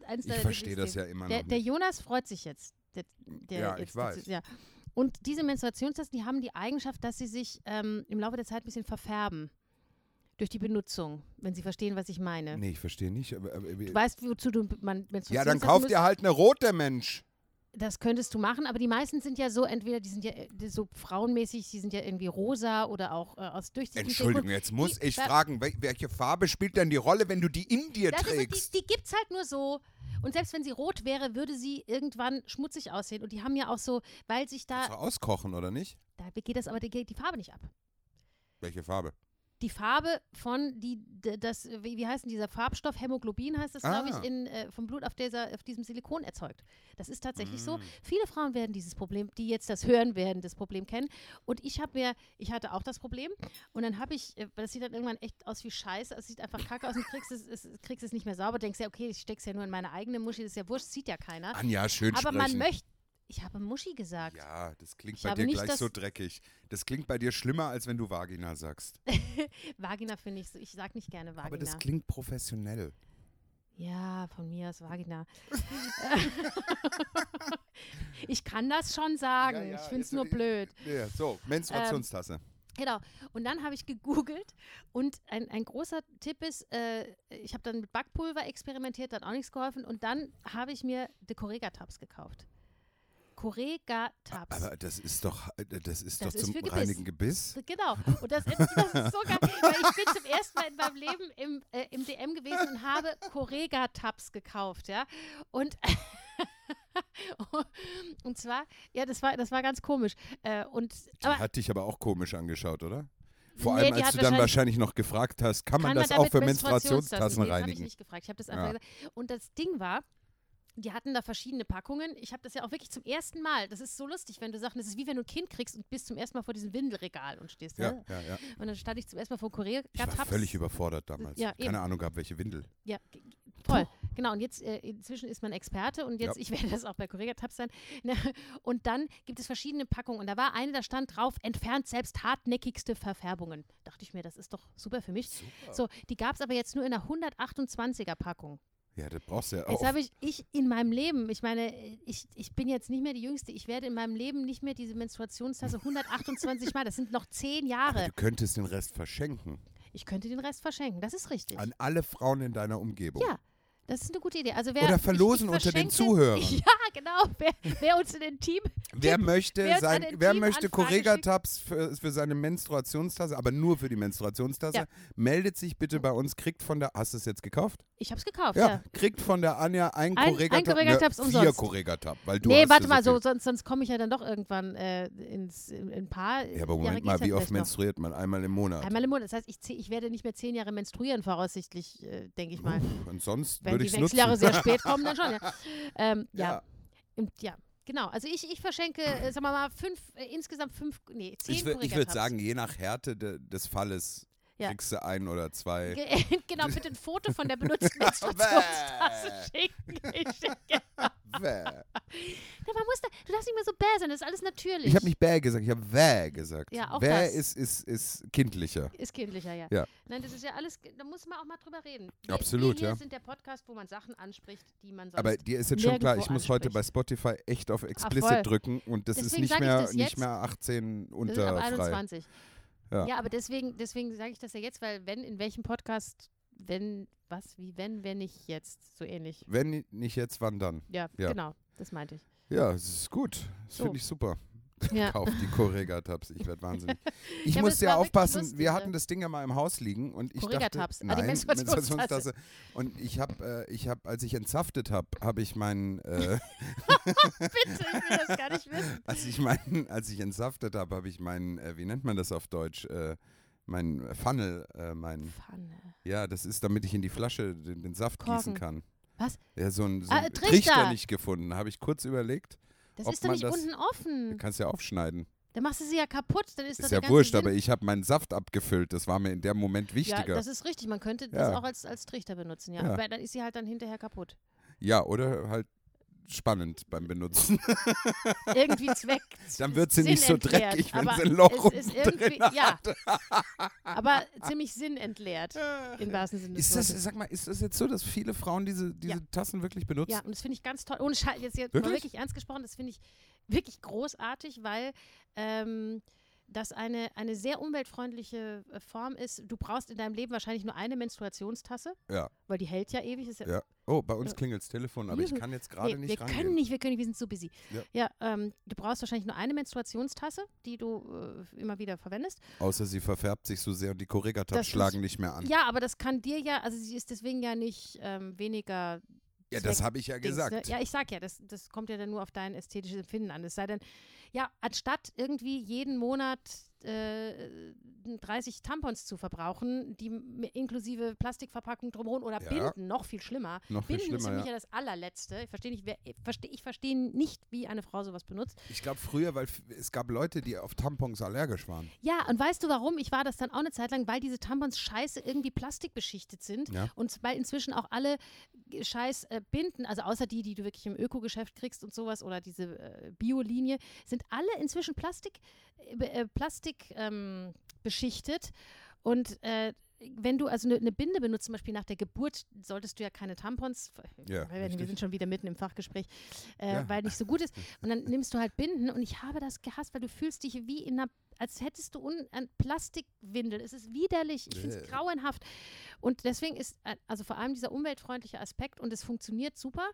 Eins Ich der- verstehe das der- ja immer Der, noch der nicht. Jonas freut sich jetzt. Der, der Ja, ich jetzt, weiß. Ja. Und diese Menstruationstassen, die haben die Eigenschaft, dass sie sich ähm, im Laufe der Zeit ein bisschen verfärben. Durch die Benutzung, wenn Sie verstehen, was ich meine. Nee, ich verstehe nicht. Aber, aber, Du weißt, wozu du man Menstruationstassen ja, dann kauft ihr halt eine rote, Mensch. Das könntest du machen, aber die meisten sind ja so, entweder die sind ja äh, so frauenmäßig, die sind ja irgendwie rosa oder auch äh, aus durchsichtigen Entschuldigung, jetzt muss Die- ich fragen, wel- welche Farbe spielt denn die Rolle, wenn du die in dir trägst? die die gibt es halt nur so. Und selbst wenn sie rot wäre, würde sie irgendwann schmutzig aussehen. Und die haben ja auch so, weil sich da, du auskochen, oder nicht? da geht das aber, die, geht die Farbe nicht ab. Welche Farbe? Die Farbe von, die, das, wie, wie heißt denn dieser Farbstoff? Hämoglobin heißt das, glaube Ah. ich, in, äh, vom Blut auf, dieser, auf diesem Silikon erzeugt. Das ist tatsächlich so. Mm. Viele Frauen werden dieses Problem, die jetzt das hören werden, das Problem kennen. Und ich habe mir, ich hatte auch das Problem. Und dann habe ich, äh, weil das sieht dann irgendwann echt aus wie Scheiße. Es sieht einfach kacke aus und kriegst es, es, kriegst es nicht mehr sauber. Denkst ja, okay, ich steck's ja nur in meine eigene Muschi, das ist ja wurscht, sieht ja keiner. Anja, schön Aber sprechen. man möchte, ich habe Muschi gesagt. Ja, das klingt Ich bei dir gleich so dreckig. Das klingt bei dir schlimmer, als wenn du Vagina sagst. *laughs* Vagina finde ich so, ich sage nicht gerne Vagina. Aber das klingt professionell. Ja, von mir aus Vagina. *laughs* ich kann das schon sagen. Ja, ja, ich finde es nur blöd. Ja, so, Menstruationstasse. Genau. Und dann habe ich gegoogelt und ein, ein großer Tipp ist, äh, ich habe dann mit Backpulver experimentiert, hat auch nichts geholfen. Und dann habe ich mir die Correga-Tabs gekauft. Correga Tabs. Aber das ist doch, äh, das ist Das doch ist zum Gebiss. reinigen Gebiss. Genau. *laughs* Und das, ist- das ist so geil, weil ich bin zum ersten Mal in meinem Leben im, äh, im DM gewesen und habe Correga-Tabs gekauft, ja. Und, *laughs* und zwar, ja, das war, das war ganz komisch. Äh, und, Die aber hat dich aber auch komisch angeschaut, oder? Vor Nee, allem, die als du dann wahrscheinlich- noch gefragt hast, kann man kann das man auch für Menstruationstassen Nee, das habe ich reinigen? nicht gefragt. Ich habe das einfach Ja. gesagt. Und das Ding war, die hatten da verschiedene Packungen. Ich habe das ja auch wirklich zum ersten Mal. Das ist so lustig, wenn du sagst, das ist wie wenn du ein Kind kriegst und bist zum ersten Mal vor diesem Windelregal und stehst. Ja, ne? ja, ja. Und dann stand ich zum ersten Mal vor Korea. Ich war völlig überfordert damals. Ja, eben. Keine Ahnung gehabt, welche Windel. Ja, g- voll. Genau, und jetzt, äh, inzwischen ist man Experte und jetzt, Ja. ich *laughs* werde das auch bei Correga Tabs sein. Ne? Und dann gibt es verschiedene Packungen und da war eine, da stand drauf, entfernt selbst hartnäckigste Verfärbungen. Dachte ich mir, das ist doch super für mich. So, die gab es aber jetzt nur in einer 128er Packung. Ja, das brauchst du ja Jetzt auch. habe ich, ich in meinem Leben, ich meine, ich, ich bin jetzt nicht mehr die Jüngste, ich werde in meinem Leben nicht mehr diese Menstruationstasse 128 Mal, das sind noch zehn Jahre. Du könntest den Rest verschenken. Ich könnte den Rest verschenken, das ist richtig. An alle Frauen in deiner Umgebung. Ja, das ist eine gute Idee. Also wer, Oder ich- verlosen ich unter den *laughs* Zuhörern. Ja, genau. Wer, wer uns in den Team. Wer möchte, wer sein, möchte. Correga-Tabs für, für seine Menstruationstasse, aber nur für die Menstruationstasse, Ja. meldet sich bitte bei uns, kriegt von der, hast du es jetzt gekauft? Ich habe es gekauft, Ja, ja. kriegt von der Anja ein Ein- ein Correga-Tab. Correga-Tabs vier. Correga-Tab, weil du nee, warte mal, so sonst, sonst komme ich ja dann doch irgendwann äh, ins in, in ein paar. Ja, aber Jahre Moment mal, geht's ja wie oft vielleicht noch. menstruiert man? Einmal im Monat. Einmal im Monat. Das heißt, ich, ich werde nicht mehr zehn Jahre menstruieren, voraussichtlich, äh, denke ich mal. Und sonst Wenn würde die ich es nutzen. Wechseljahre sehr spät kommen, dann schon, ja. *laughs* Ähm, ja. Ja. Und, ja. Genau, also ich, ich verschenke, äh, sagen wir mal, fünf, äh, insgesamt fünf, nee, zehn Ich, wür- ich würde sagen, je nach Härte de, des Falles Ja. kriegst du ein oder zwei. Ge- *laughs* genau, bitte ein Foto von der benutzten *laughs* Menstruationstasse schicken. Ich *laughs* schicke. Bäh. Ja, man muss da, du darfst nicht mehr so bäh sein, das ist alles natürlich. Ich habe nicht bäh gesagt, ich habe wäh gesagt. Ja, auch das. ist, ist, ist kindlicher. Ist kindlicher, ja. Ja. Nein, das ist ja alles, da muss man auch mal drüber reden. Wir, Absolut, wir ja. sind der Podcast, wo man Sachen anspricht, die man sonst Aber dir ist jetzt schon klar, ich muss heute bei anspricht. Spotify echt auf. Explicit drücken und das Deswegen ist nicht ich mehr, nicht mehr 18 Das ist ab unter frei. 21. Ja. Ja, aber deswegen, deswegen sage ich das ja jetzt, weil wenn, in welchem Podcast, wenn, was, wie, wenn, wenn nicht jetzt, so ähnlich. Wenn nicht jetzt, wann dann? Ja, Ja. genau, das meinte ich. Ja, es ist gut. Das So. finde ich super. *laughs* Ja. Kauf die Correga-Tabs. Ich werde wahnsinnig. *laughs* Ich Ja, muss wirklich aufpassen, lustig, wir ja. hatten das Ding ja mal im Haus liegen und ich dachte. Ah, die nein, Menstruationstasse. Und ich habe, äh, ich habe, als ich entsaftet habe, habe ich meinen, äh, *laughs* Bitte, ich will das gar nicht wissen. als ich meinen, als ich entsaftet habe, habe ich meinen, äh, wie nennt man das auf Deutsch, äh, mein Funnel, äh, mein, Pfanne. ja, das ist, damit ich in die Flasche den, den Saft gießen Korken. kann. Was? Ja, so ein, so Ah, Trichter. Trichter nicht gefunden. Habe ich kurz überlegt. Das ist doch nicht das- unten offen. Du kannst ja aufschneiden. Dann machst du sie ja kaputt. Dann ist, Ist ja wurscht, Sinn. aber ich habe meinen Saft abgefüllt. Das war mir in dem Moment Ja, wichtiger. das ist richtig. Man könnte das Ja. auch als, als Trichter benutzen, ja. Ja. Aber dann ist sie halt dann hinterher kaputt. Ja, oder halt spannend beim Benutzen. *laughs* Irgendwie Zweck. Dann wird sie nicht so dreckig, wenn sie ein Loch es ist irgendwie, Ja, aber ziemlich sinnentleert. Im wahrsten Sinne des Ist das, Wortes. sag mal, ist das jetzt so, dass viele Frauen diese, diese Ja. Tassen wirklich benutzen? Ja, und das finde ich ganz toll. Ohne Scheiß, jetzt, jetzt mal Wirklich? wirklich ernst gesprochen, das finde ich wirklich großartig, weil ähm, das eine, eine sehr umweltfreundliche äh, Form ist. Du brauchst in deinem Leben wahrscheinlich nur eine Menstruationstasse, Ja. weil die hält ja ewig. Ja, Ja. Oh, bei uns klingelt das Telefon, aber ich kann jetzt gerade nee, nicht wir rangehen. können nicht, wir können nicht, wir sind so busy. Ja. Ähm, du brauchst wahrscheinlich nur eine Menstruationstasse, die du äh, immer wieder verwendest. Außer sie verfärbt sich so sehr und die Correga-Tabs schlagen nicht mehr an. Ja, aber das kann dir ja, also sie ist deswegen ja nicht ähm, weniger Ja, das habe ich ja Dings, gesagt. Ne? Ja, ich sag ja, das, das kommt ja dann nur auf dein ästhetisches Empfinden an. Es sei denn, ja, anstatt irgendwie jeden Monat äh, 30 Tampons zu verbrauchen, die inklusive Plastikverpackung drumherum oder Ja. Binden, noch viel schlimmer. Noch viel Binden ist für schlimmer, mich ja. ja das allerletzte. Ich verstehe nicht, wer, ich verstehe ich versteh nicht, wie eine Frau sowas benutzt. Ich glaube früher, weil es gab Leute, die auf Tampons allergisch waren. Ja, und weißt du warum? Ich war das dann auch eine Zeit lang, weil diese Tampons scheiße irgendwie plastikbeschichtet sind Ja. und weil inzwischen auch alle scheiß äh, Binden, also außer die, die du wirklich im Ökogeschäft kriegst und sowas oder diese äh, Bio-Linie, sind alle inzwischen Plastik, äh, äh, Plastik ähm, beschichtet und äh, wenn du also eine Binde benutzt, zum Beispiel nach der Geburt, solltest du ja keine Tampons, Ja, weil wir, wir sind schon wieder mitten im Fachgespräch, äh, Ja. weil nicht so gut ist. Und dann nimmst du halt Binden und ich habe das gehasst, weil du fühlst dich wie in einer, als hättest du un, ein Plastikwindel. Es ist widerlich, ich finde es grauenhaft. Und deswegen ist äh, also vor allem dieser umweltfreundliche Aspekt und es funktioniert super.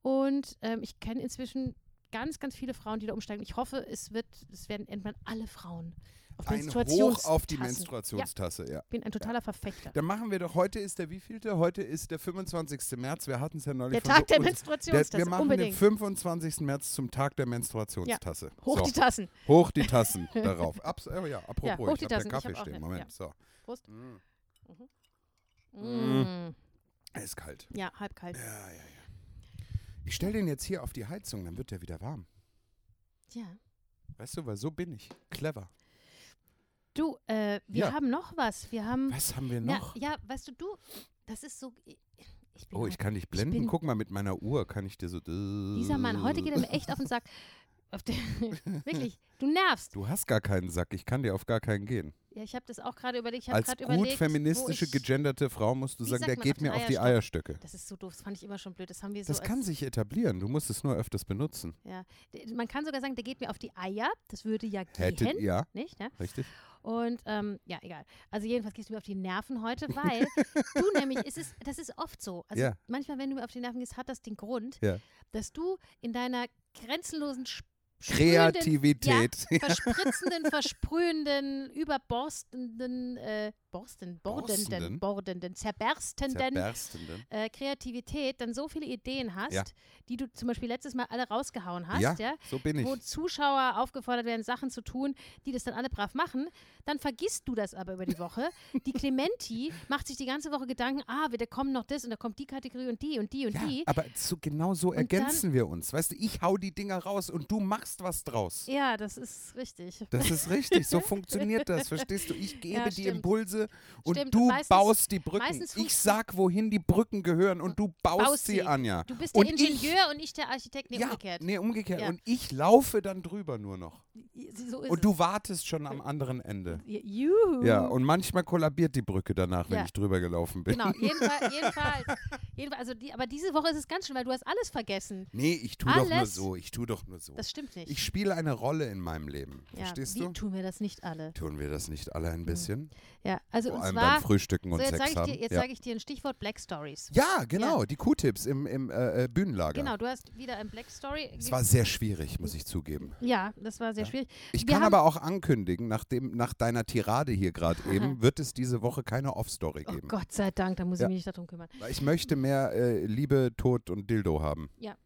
Und ähm, ich kenne inzwischen ganz, ganz viele Frauen, die da umsteigen. Ich hoffe, es wird, es werden irgendwann alle Frauen auf Ein Menstruations Hoch auf die. Menstruationstasse, ja. Ich bin ein totaler Verfechter. Dann machen wir doch, heute ist der wievielte? Heute ist der 25. März. Wir hatten es ja neulich Der Tag der Menstruationstasse, Der, wir machen unbedingt. den 25. März zum Tag der Menstruationstasse. Hoch so, die Tassen. hoch die *laughs* Tassen darauf. Abs oh ja, apropos, Ja, hoch ich die ja Tassen. Ich Kaffee auch stehen. Moment, ja. so. Prost. Mm, Mm. ist kalt. Ja, halb kalt. Ja, ja, ja. Ich stelle den jetzt hier auf die Heizung, dann wird der wieder warm. Ja. Weißt du, weil so bin ich. Clever. Du, äh, wir Ja. haben noch was. Wir haben. Was haben wir noch? ja, weißt du, du, das ist so. Ich Oh, ich heute- kann dich blenden. Guck mal, mit meiner Uhr kann ich dir so. Dieser Mann, heute geht er mir echt auf den Sack. *laughs* Auf den, *laughs* wirklich, du nervst. Du hast gar keinen Sack. Ich kann dir auf gar keinen gehen. Ja, ich habe das auch gerade überlegt. Ich Als gut überlegt, feministische, ich, gegenderte Frau musst du sagen, der geht auf mir auf die? Eierstöcke. Das ist so doof, das fand ich immer schon blöd. Das haben wir so. Das kann sich etablieren. Du musst es nur öfters benutzen. ja. Man kann sogar sagen, der geht mir auf die Eier. Das würde ja Hätte, gehen. ja, Nicht? Ja? richtig. Und ähm, ja, egal. Also jedenfalls gehst du mir auf die Nerven heute, weil *laughs* du nämlich, es ist, das ist oft so. Also Ja. manchmal, wenn du mir auf die Nerven gehst, hat das den Grund, Ja. dass du in deiner grenzenlosen Sp- sprühenden- Kreativität. *laughs* Ja, verspritzenden, versprühenden, überborstenden, äh, borsten, bordenden, Borstenden? bordenden, zerberstenden Zerberstenden. äh, Kreativität dann so viele Ideen hast, Ja. die du zum Beispiel letztes Mal alle rausgehauen hast, Ja, ja, so bin ich. wo Zuschauer aufgefordert werden, Sachen zu tun, die das dann alle brav machen, dann vergisst du das aber über die Woche. *laughs* Die Clementi macht sich die ganze Woche Gedanken, ah, da kommt noch das und da kommt die Kategorie und die und die und Ja, die. aber so, genau so Und ergänzen wir uns. Weißt du, ich hau die Dinger raus und du machst was draus. Ja, das ist richtig. Das ist richtig, so funktioniert das, verstehst du? Ich *laughs* gebe Ja, die. Impulse und Stimmt, du meistens- baust die Brücken. Ich sag, wohin die Brücken gehören und du baust, Baust sie. Anja. Du bist der und Ingenieur und ich der Architekt, nee, ja, umgekehrt. Nee, umgekehrt. Ja. Und ich laufe dann drüber nur noch. So Und du wartest schon am anderen Ende. Juhu. Ja, und manchmal kollabiert die Brücke danach, wenn ich drüber gelaufen bin. Genau, jedenfalls, *laughs* jedenfalls, jedenfalls also die, aber diese Woche ist es ganz schön, weil du hast alles vergessen. Nee, ich tue doch nur so. Ich tue doch nur so. Das stimmt nicht. Ich spiele eine Rolle in meinem Leben. ja, Verstehst wie du? tun wir das nicht alle? Tun wir das nicht alle ein bisschen? Ja, also Vor und allem zwar, beim Frühstücken und so jetzt Sex haben. dir, jetzt ja. sage ich dir ein Stichwort Black Stories. ja, genau, die Q-Tips im, im äh, äh, Bühnenlager. Genau, du hast wieder ein Black Story. Es war sehr schwierig, muss ich zugeben. ja, das war sehr schwierig. Ich Wir kann aber auch ankündigen, nach, dem, nach deiner Tirade hier gerade *laughs* eben, wird es diese Woche keine Off-Story Oh geben. Gott sei Dank, da muss Ja. ich mich nicht darum kümmern. Weil Ich möchte mehr äh, Liebe, Tod und Dildo haben. Ja,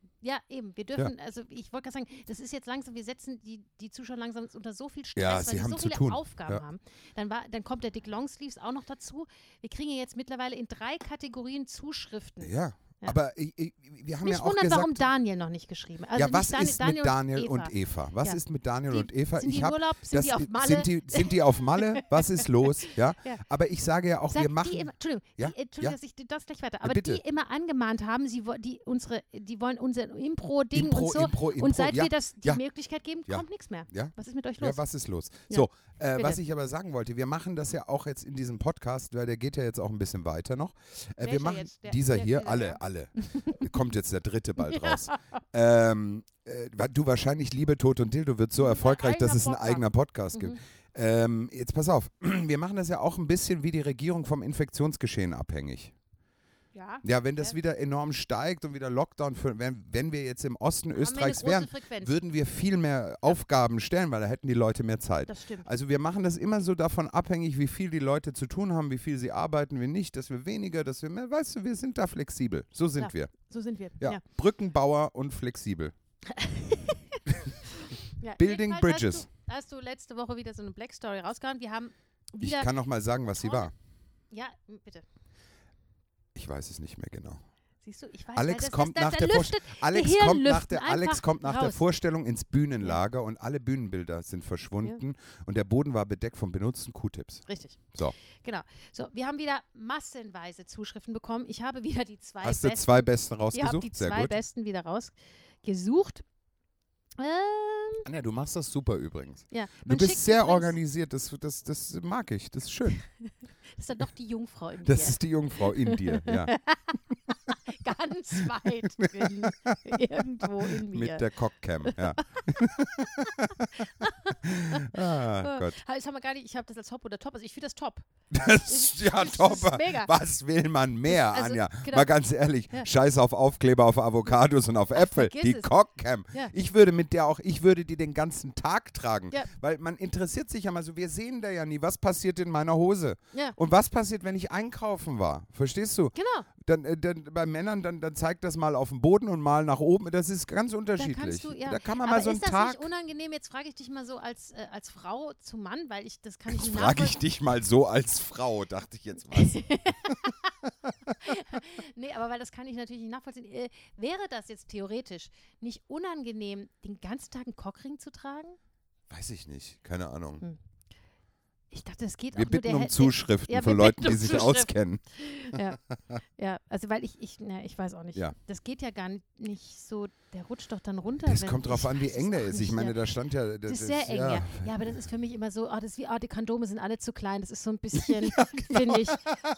eben. Wir dürfen, also ich wollte gerade sagen, das ist jetzt langsam, wir setzen die, die Zuschauer langsam unter so viel Stress, Ja, weil sie so viele. Aufgaben Ja. haben. Dann, war, dann kommt der Dick Longsleeves auch noch dazu. Wir kriegen ja jetzt mittlerweile in drei Kategorien Zuschriften. Ja, Ja. aber ich, ich, wir haben Mich ja auch wundert, gesagt, warum Daniel noch nicht geschrieben hat. Also ja, was Daniel, ist mit Daniel Eva. und Eva? Was Ja. ist mit Daniel Die- und Eva? Sind die ich in hab, Urlaub? Sind das die auf Malle? Sind die, sind die auf Malle? *laughs* Was ist los? Ja, Ja. aber ich sage ja auch, Sag wir machen. die immer, Entschuldigung, Ja, die, Entschuldigung dass ich das gleich weiter, aber bitte. die immer angemahnt haben, sie, die, unsere, die wollen unser Impro-Ding Impro, und so. Impro, Impro, und seit wir das die. Möglichkeit geben, kommt nichts mehr. Was ist mit euch los? Ja, was ist los? So, äh, was ich aber sagen wollte, wir machen das ja auch jetzt in diesem Podcast, weil der geht ja jetzt auch ein bisschen weiter noch. Äh, wir machen dieser hier, alle. Alle. *laughs* Kommt jetzt der dritte bald raus. Ähm, äh, du wahrscheinlich Liebe, Tod und Dildo wird so Ein erfolgreich, dass es ein Podcast. eigener Podcast gibt. Mhm. Ähm, jetzt pass auf, *clears throat* wir machen das ja auch ein bisschen wie die Regierung vom Infektionsgeschehen abhängig. Ja. Ja, wenn das wieder enorm steigt und wieder Lockdown, für, wenn, wenn wir jetzt im Osten Österreichs wären, Frequenz. würden wir viel mehr Aufgaben stellen, weil da hätten die Leute mehr Zeit. Das stimmt. Also wir machen das immer so davon abhängig, wie viel die Leute zu tun haben, wie viel sie arbeiten, wie nicht, dass wir weniger, dass wir mehr, weißt du, wir sind da flexibel. So sind Ja. wir. So sind wir. Ja. ja. Brückenbauer und flexibel. *laughs* Building jedenfalls Bridges. Hast du, hast du letzte Woche wieder so eine Black Story rausgehauen. Wir haben Ich wieder. kann noch mal sagen, was sie war. ja, bitte. Ich weiß es nicht mehr genau. Siehst du, ich weiß Alex kommt nach der Alex kommt, nach der, Alex kommt nach der. Vorstellung ins Bühnenlager und alle Bühnenbilder sind verschwunden und der Boden war bedeckt von benutzten Q-Tips. Richtig. So. Genau. So, wir haben wieder massenweise Zuschriften bekommen. Ich habe *laughs* wieder die zwei Hast du besten. zwei besten Ich habe rausgesucht? die Sehr zwei gut. besten wieder rausgesucht. Ähm, Anja, du machst das super übrigens. ja. Du bist sehr organisiert, das, das, das mag ich, das ist schön. *laughs* Das ist dann doch die Jungfrau in Das dir. ist die Jungfrau in dir, ja. *laughs* Ganz *laughs* weit drin. Irgendwo in mir. Mit der Cockcam, ja. *laughs* ah, Gott. Ha, Das haben wir gar nicht, ich habe das als Top oder Top. Also ich finde das top. Das ist ja das ist top. mega. Was will man mehr, Also, Anja? genau. Mal ganz ehrlich, Ja. scheiß auf Aufkleber auf Avocados und auf Äpfel. vergiss Die es. Cockcam. Ja. Ich würde mit der auch, ich würde die den ganzen Tag tragen. Ja. Weil man interessiert sich ja mal so, wir sehen da ja nie, was passiert in meiner Hose. Ja. Und was passiert, wenn ich einkaufen war? Verstehst du? Genau. Dann, äh, dann bei Männern, dann, dann zeigt das mal auf den Boden und mal nach oben. Das ist ganz Da unterschiedlich. kannst du, ja. Da kann man Aber mal so einen ist das Tag. nicht unangenehm? Jetzt frage ich dich mal so als, äh, als Frau zu Mann, weil ich das kann ich Jetzt nicht frage ich dich mal so als Frau, dachte ich jetzt was. *laughs* Nee, aber weil das kann ich natürlich nicht nachvollziehen. Äh, wäre das jetzt theoretisch nicht unangenehm, den ganzen Tag einen Cockring zu tragen? Weiß ich nicht, keine Ahnung. Hm. Ich dachte, das geht Wir auch nur bitten der um Zuschriften Ja, von Leuten, bitten die um sich auskennen. *laughs* Ja, *laughs* ja, also weil ich, ich, na, ich weiß auch nicht. Ja. Das geht ja gar nicht, so, der rutscht doch dann runter. Das kommt drauf an, wie es eng der ist. Ich meine, da stand ja. Das ist sehr eng, ja. ja. aber das ist für mich immer so, oh, das ist wie, oh, die Kondome sind alle zu klein. Das ist so ein bisschen, *laughs* genau. finde ich,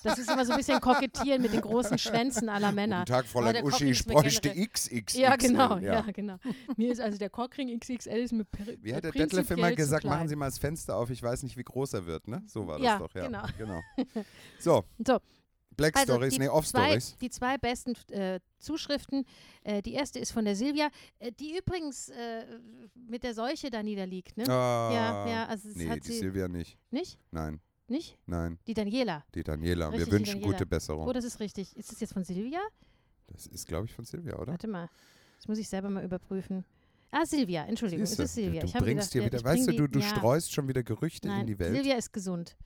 das ist immer so ein bisschen kokettieren mit den großen Schwänzen aller Männer. Guten Tag, Fräulein der Uschi, ich ist bräuchte XXXL. Ja, genau, ja. genau. Mir ist also der Cockring XXL ist per- Wie hat der Detlef immer gesagt, machen Sie mal das Fenster auf, ich weiß nicht, wie groß er wird, ne? So war das Ja, doch, ja. genau. genau. *laughs* So, So, Black Also Stories, die nee, Off zwei, Stories. die zwei besten äh, Zuschriften. Äh, die erste ist von der Silvia, äh, die übrigens äh, mit der Seuche da niederliegt. Ne? Ah, ja, ja, also es Nee, die Silvia nicht. nicht, Nein, nicht. nein, Die Daniela. die Daniela. Richtig, Wir wünschen Daniela. gute Besserung. Oh, das ist richtig. Ist das jetzt von Silvia? Das ist, glaube ich, von Silvia, oder? Warte mal. Das muss ich selber mal überprüfen. Ah, Silvia. Entschuldigung, Siehste, es ist Silvia. Du ich habe bringst gedacht, äh, wieder, ich weißt du, du, du ja, streust schon wieder Gerüchte Nein, in die Welt. Silvia ist gesund.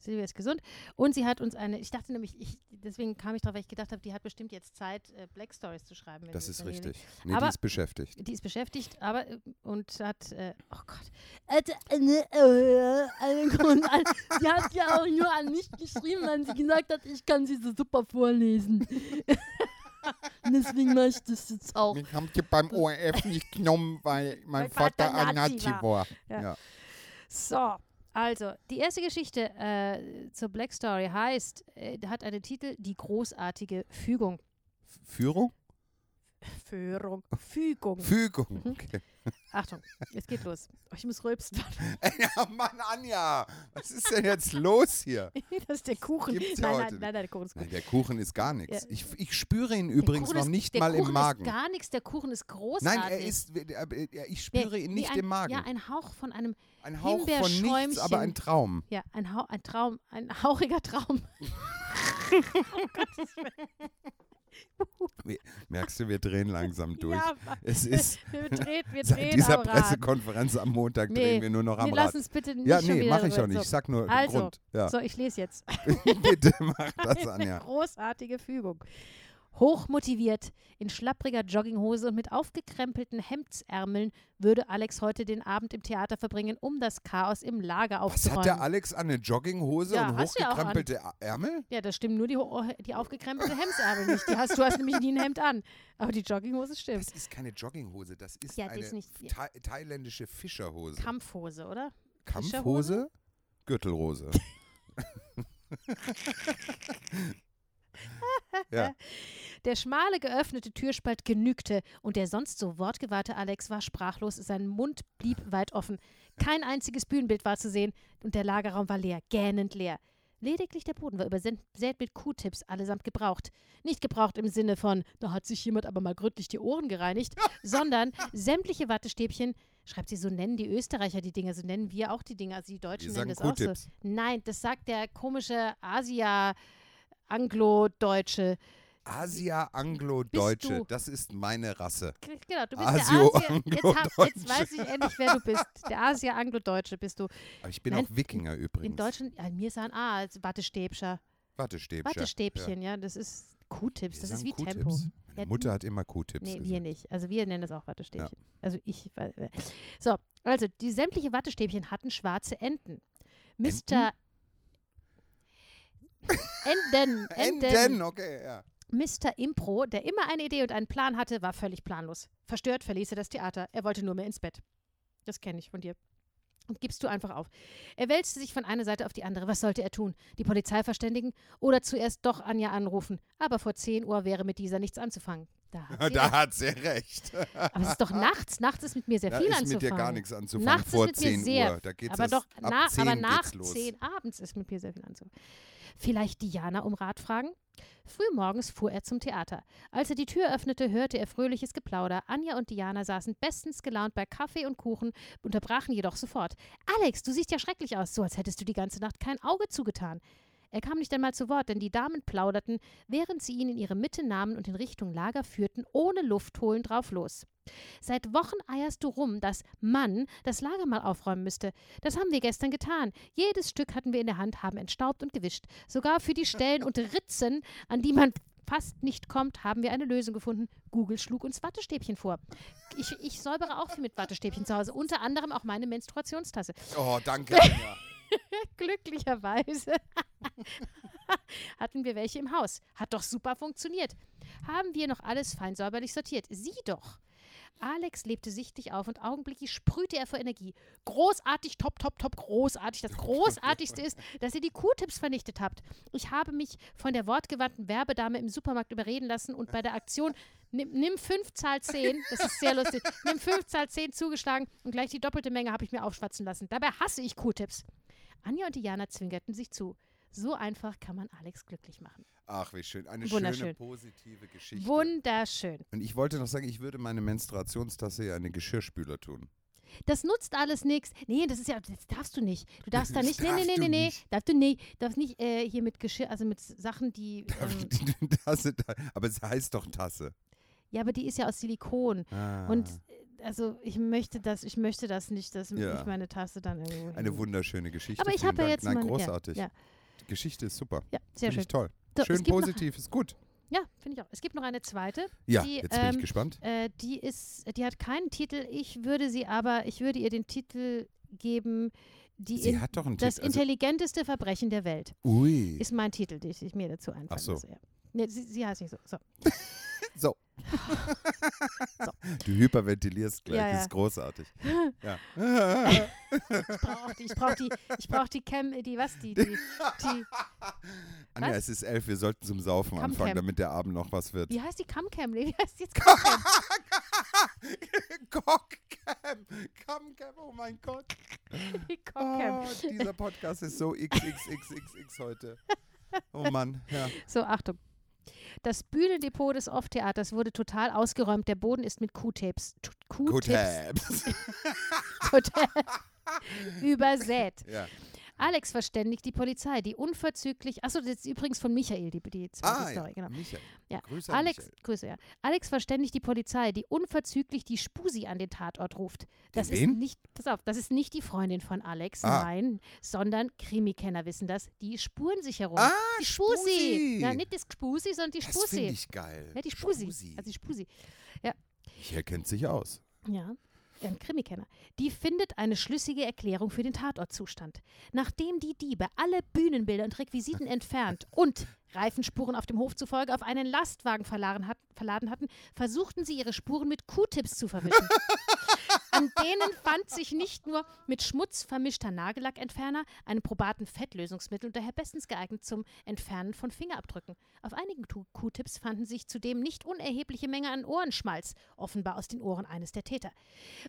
Silvia ist gesund. Und sie hat uns eine, ich dachte nämlich, ich, deswegen kam ich drauf, weil ich gedacht habe, die hat bestimmt jetzt Zeit, äh, Black Stories zu schreiben. das ist richtig. Nee, Aber- die ist beschäftigt. Die ist beschäftigt, aber äh, und hat, äh, oh Gott, ne, sie hat ja auch nur an mich geschrieben, weil sie gesagt hat, ich kann sie so super vorlesen. *laughs* Deswegen mache ich das jetzt auch. Mich haben die beim ORF nicht genommen, weil mein Mein Vater Vater ein Nazi Nazi war. war. Ja. Ja. So, also, die erste Geschichte äh, zur Black Story heißt, äh, hat einen Titel, Die großartige Fügung. Führung? Führung. Fügung. Fügung. Mhm. Okay. *laughs* Achtung, es geht los. Oh, ich muss rülpsen. *laughs* ja, Mann, Anja, was ist denn jetzt los hier? *laughs* das ist der Kuchen. Ja nein, nein, nein, nein, der Kuchen ist gut. Nein, der Kuchen ist gar nichts. Ja. Ich, ich spüre ihn Der übrigens Kuchen noch ist, nicht der mal Kuchen im Magen. Ist gar nichts, der Kuchen ist großartig. Nein, er ist, äh, äh, ich Der- spüre ihn wie nicht ein, im Magen. Ja, ein Hauch von einem, ein Hauch von nichts, aber ein Traum. ja, ein, Hauch, ein Traum, ein hauchiger Traum. Merkst du, wir drehen langsam *laughs* durch. Ja, es ist *laughs* wir drehen, wir *laughs* seit drehen dieser am Rad. Pressekonferenz am Montag Nee, drehen wir nur noch am Nee, Rad. lass uns bitte nicht Ja, nee, mache ich auch nicht. So. Ich sag nur Also, Grund. Ja. So, ich lese jetzt. Bitte mach das, Eine Anja. großartige Fügung. Hochmotiviert, in schlappriger Jogginghose und mit aufgekrempelten Hemdsärmeln würde Alex heute den Abend im Theater verbringen, um das Chaos im Lager Was aufzuräumen. hat der Alex an? Eine Jogginghose Ja, und ja hochgekrempelte Ärmel? ja, das stimmt nur die, die aufgekrempelte Hemdsärmel nicht. Die hast, du hast nämlich nie ein Hemd an. Aber die Jogginghose stimmt. Das ist keine Jogginghose, das ist Ja, eine ist nicht- ja. thai thailändische Fischerhose. Kampfhose, oder? Kampfhose? Gürtelrose. *laughs* *laughs* ja. *laughs* Der schmale, geöffnete Türspalt genügte und der sonst so wortgewahrte Alex war sprachlos, sein Mund blieb weit offen. Kein einziges Bühnenbild war zu sehen und der Lagerraum war leer, gähnend leer. Lediglich der Boden war übersät mit Q-Tips, allesamt gebraucht. Nicht gebraucht im Sinne von, da hat sich jemand aber mal gründlich die Ohren gereinigt, *laughs* sondern sämtliche Wattestäbchen, schreibt sie, so nennen die Österreicher die Dinger, so nennen wir auch die Dinger, also die Deutschen Wir nennen das auch so. Nein, das sagt der komische Asia, Anglo-Deutsche. Asia Anglo-Deutsche, du? das ist meine Rasse. Genau, du bist Asio- der Asia. Jetzt, hab, jetzt Anglo-Deutsche. weiß ich endlich, wer du bist. Der Asia-Anglo-Deutsche bist du. Aber ich bin Nein, auch Wikinger übrigens. In Deutschland, ja, mir ist ein A als Wattestäbscher. Wattestäbchen. Wattestäbchen, ja, das ist Q-Tips, Wir das ist sagen wie. Tempo. Meine Ja, Mutter hat immer Q-Tips Nee, wir gesagt. nicht. Also wir nennen das auch Wattestäbchen. Also ich. äh. So, also die sämtliche Wattestäbchen hatten schwarze Enden. Mr. Enden. Enden. Enden, okay, ja. Mr. Impro, der immer eine Idee und einen Plan hatte, war völlig planlos. Verstört verließ er das Theater. Er wollte nur mehr ins Bett. Das kenne ich von dir. und gibst du einfach auf. Er wälzte sich von einer Seite auf die andere. Was sollte er tun? Die Polizei verständigen oder zuerst doch Anja anrufen? Aber vor 10 Uhr wäre mit dieser nichts anzufangen. Da hat *laughs* sie Da recht. hat sie recht. Aber es ist doch nachts. Nachts ist mit mir sehr Da viel ist anzufangen. mit dir gar nichts anzufangen Nachts vor ist mit mir 10 sehr, Uhr. Da geht's aber doch ab na, 10 aber nach los. 10 abends ist mit mir sehr viel anzufangen. Vielleicht Diana um Rat fragen? Frühmorgens fuhr er zum Theater. Als er die Tür öffnete, hörte er fröhliches Geplauder. Anja und Diana saßen bestens gelaunt bei Kaffee und Kuchen, unterbrachen jedoch sofort. Alex, du siehst ja schrecklich aus, so als hättest du die ganze Nacht kein Auge zugetan. Er kam nicht einmal zu Wort, denn die Damen plauderten, während sie ihn in ihre Mitte nahmen und in Richtung Lager führten, ohne Luft holen drauf los. Seit Wochen eierst du rum, dass Mann das Lager mal aufräumen müsste. Das haben wir gestern getan. Jedes Stück hatten wir in der Hand, haben entstaubt und gewischt. Sogar für die Stellen und Ritzen, an die man fast nicht kommt, haben wir eine Lösung gefunden. Google schlug uns Wattestäbchen vor. Ich, ich säubere auch viel mit Wattestäbchen zu Hause, unter anderem auch meine Menstruationstasse. Oh, danke. *laughs* Glücklicherweise *laughs* hatten wir welche im Haus. Hat doch super funktioniert. Haben wir noch alles fein säuberlich sortiert. Sieh doch. Alex lebte sichtlich auf und augenblicklich sprühte er vor Energie. Großartig, top, top, top, großartig. Das Großartigste ist, dass ihr die Q-Tips vernichtet habt. Ich habe mich von der wortgewandten Werbedame im Supermarkt überreden lassen und bei der Aktion Nimm, nimm 5, Zahl 10, das ist sehr lustig, nimm 5, Zahl 10 zugeschlagen und gleich die doppelte Menge habe ich mir aufschwatzen lassen. Dabei hasse ich Q-Tips. Anja und Diana zwinkerten sich zu. So einfach kann man Alex glücklich machen. Ach, wie schön. Eine schöne, positive Geschichte. Wunderschön. Und ich wollte noch sagen, ich würde meine Menstruationstasse ja in den Geschirrspüler tun. Das nutzt alles nichts. Nee, das ist ja, das darfst du nicht. Du darfst *laughs* da nicht, nee, nee, nee, nee, nee, darfst du nicht, darfst nicht äh, hier mit Geschirr, also mit Sachen, die, *laughs* ähm, Die Tasse, da- aber es heißt doch Tasse. ja, aber die ist ja aus Silikon. Ah, Und also ich möchte das, ich möchte das nicht, dass Ja. ich meine Tasse dann irgendwo eine hin- wunderschöne Geschichte. Aber ich habe ja jetzt Nein, mal, großartig. Ja, ja, Die Geschichte ist super. ja sehr Finde schön. ich toll. So, schön gibt noch- positiv, ist gut. Ja, finde ich auch. Es gibt noch eine zweite. Ja, die, jetzt bin ich ähm, gespannt. Äh, die ist, die hat keinen Titel. Ich würde sie aber, ich würde ihr den Titel geben, die Sie in, hat doch einen das Titel. Also, intelligenteste Verbrechen der Welt. ui. Ist mein Titel, den ich mir dazu einfallen Ach so. Nee, sie, sie heißt nicht so. so. *laughs* So. So. *laughs* Du hyperventilierst gleich, Ja, das ja. ist großartig. *laughs* ja. Ich brauche die, ich brauche die, ich brauche die Cam, die was, die, die, die, *laughs* Anja, Was? es ist elf, wir sollten zum Saufen Cam anfangen, Cam. damit der Abend noch was wird. wie heißt die Camcam? Nee, wie heißt die jetzt Camcam? Cockcam, Camcam, oh mein Gott. Die. Oh, dieser Podcast ist so XXXXX heute. Oh Mann, ja. So, Achtung. Das Bühnendepot des Off-Theaters wurde total ausgeräumt. Der Boden ist mit Q-Tapes Tabs. *laughs* *laughs* übersät. ja. Alex verständigt die Polizei, die unverzüglich. Achso, das ist übrigens von Michael, die, die zweite Ah, Story, ja. genau. Michael. Ja. Grüße Alex, Michael. Grüße, ja. Alex verständigt die Polizei, die unverzüglich die Spusi an den Tatort ruft. Das Den ist wen? nicht, pass auf, das ist nicht die Freundin von Alex, Ah. nein, sondern Krimikenner wissen das, die Spurensicherung. Ah, die Spusi. Spusi. Ja, nicht das Spusi, sondern die Das finde Spusi. ich geil. Ja, die Spusi. Spusi. Also die Spusi. Hier kennt sich aus. Ja, ein Krimikenner. Die findet eine schlüssige Erklärung für den Tatortzustand. Nachdem die Diebe alle Bühnenbilder und Requisiten *laughs* entfernt und Reifenspuren auf dem Hof zufolge auf einen Lastwagen verladen, hat, verladen hatten, versuchten sie ihre Spuren mit Q-Tips zu verwischen. *laughs* An denen fand sich nicht nur mit Schmutz vermischter Nagellackentferner, einem probaten Fettlösungsmittel und daher bestens geeignet zum Entfernen von Fingerabdrücken. Auf einigen Q-Tips fanden sich zudem nicht unerhebliche Menge an Ohrenschmalz, offenbar aus den Ohren eines der Täter.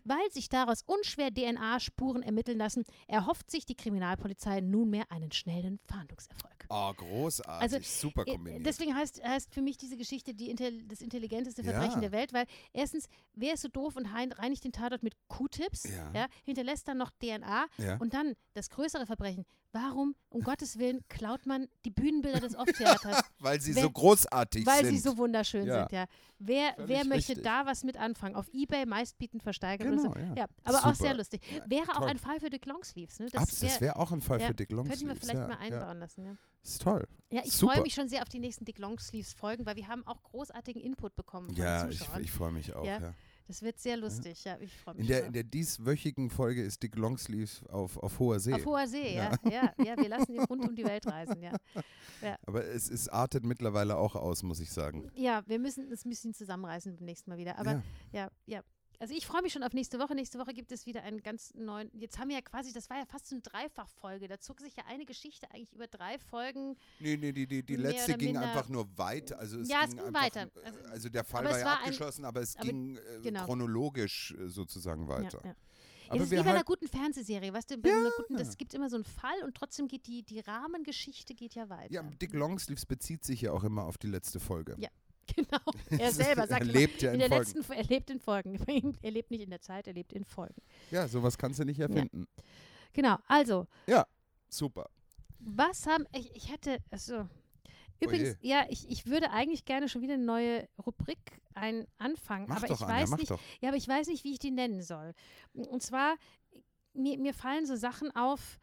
Weil sich daraus unschwer DNA-Spuren ermitteln lassen, erhofft sich die Kriminalpolizei nunmehr einen schnellen Fahndungserfolg. Oh, großartig. Also, Super Äh, kombiniert. Deswegen heißt, heißt für mich diese Geschichte die das intelligenteste Ja. Verbrechen der Welt, weil erstens, wer ist so doof und hein- reinigt den Tatort mit Q-Tips, Ja. hinterlässt dann noch DNA ja. und dann das größere Verbrechen. Warum, um Gottes Willen, klaut man die Bühnenbilder des Off-Theaters? *laughs* Weil sie wer- so großartig weil sind. sie so wunderschön Ja. sind, ja. Wer, Völlig wer möchte richtig. da was mit anfangen? Auf Ebay meistbietend versteigert Genau, oder so. ja. aber auch Super. sehr lustig. Ja, Wäre auch toll. ein Fall für Dick Longsleeves. Ne? Das wär- wäre auch ein Fall ja, für Dick Könnten wir Longsleeves. vielleicht ja, mal ja. einbauen lassen. Ja. Ist toll. Ja, ich freue mich schon sehr auf die nächsten Dick Longsleeves Folgen, weil wir haben auch großartigen Input bekommen von Ja, den ich, ich freue mich auch. Ja. Ja. das wird sehr lustig, ja, ich freue mich. In, der, in der dieswöchigen Folge ist Dick Longsleeves auf, auf hoher See. auf hoher See, ja. ja. Ja, wir lassen ihn rund um die Welt reisen, *laughs* ja. Aber es, es artet mittlerweile auch aus, muss ich sagen. Ja, wir müssen uns ein bisschen zusammenreißen beim nächsten Mal wieder. Aber ja. ja, ja. Also ich freue mich schon auf nächste Woche. Nächste Woche gibt es wieder einen ganz neuen. Jetzt haben wir ja quasi, das war ja fast so eine Dreifachfolge. Da zog sich ja eine Geschichte eigentlich über drei Folgen. Nee, nee, die, die, die letzte ging einfach nur weiter. Also es Ja, es ging ging einfach, weiter. äh, Also- Also, der Fall war ja war ein- abgeschlossen, aber es aber- ging äh, genau. chronologisch äh, sozusagen weiter. Ja, ja. Aber es ist wie bei einer halt- guten Fernsehserie, weißt du, bei einer guten, das gibt immer so einen Fall und trotzdem geht die, die Rahmengeschichte geht ja weiter. Ja, Dick Longsleeves bezieht sich ja auch immer auf die letzte Folge. Ja. *laughs* Genau. Er selber sagt er lebt ja in in der Folgen. letzten, er lebt in Folgen. *laughs* Er lebt nicht in der Zeit, er lebt in Folgen. Ja, sowas kannst du nicht erfinden. Genau, also, Super. was haben, ich, ich hätte, also, übrigens, je. ja, ich, ich würde eigentlich gerne schon wieder eine neue Rubrik ein, anfangen, Mach aber doch, ich Anja, weiß nicht, doch. ja, aber ich weiß nicht, wie ich die nennen soll. Und zwar, mir, mir fallen so Sachen auf,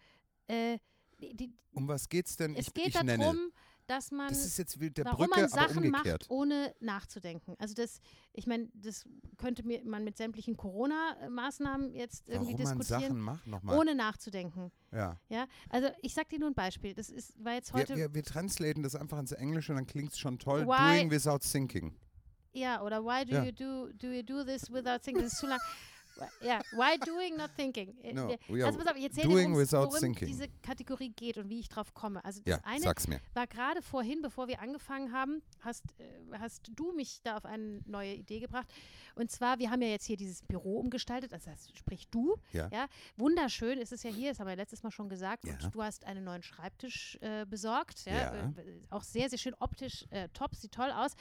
äh, die, die, Um was geht's denn? es ich, geht ich darum, nenne. Dass man Das ist jetzt wie der warum Brücke, man Sachen macht, ohne nachzudenken. Also das, ich meine, das könnte mir man mit sämtlichen Corona-Maßnahmen jetzt irgendwie Warum man diskutieren, Sachen macht, nochmal. ohne nachzudenken. Ja. Ja, also ich sag dir nur ein Beispiel. Das ist, war jetzt Wir, heute, wir, wir translaten das einfach ins Englische und dann klingt es schon toll. Why- Doing without thinking. ja, oder why do Ja. you do do you do this without thinking? Das ist zu lang. Ja, why doing not thinking? Äh, No, also pass auf, ich erzähle doing dir, worum- thinking. diese Kategorie geht und wie ich drauf komme. Also das Ja, eine war gerade vorhin, bevor wir angefangen haben, hast, äh, hast du mich da auf eine neue Idee gebracht. Und zwar, wir haben ja jetzt hier dieses Büro umgestaltet, also das sprich du. Ja. Wunderschön ist es ja hier, das haben wir letztes Mal schon gesagt. Ja. Und du hast einen neuen Schreibtisch äh, besorgt. Ja, Ja. Äh, auch sehr, sehr schön optisch äh, top, sieht toll aus.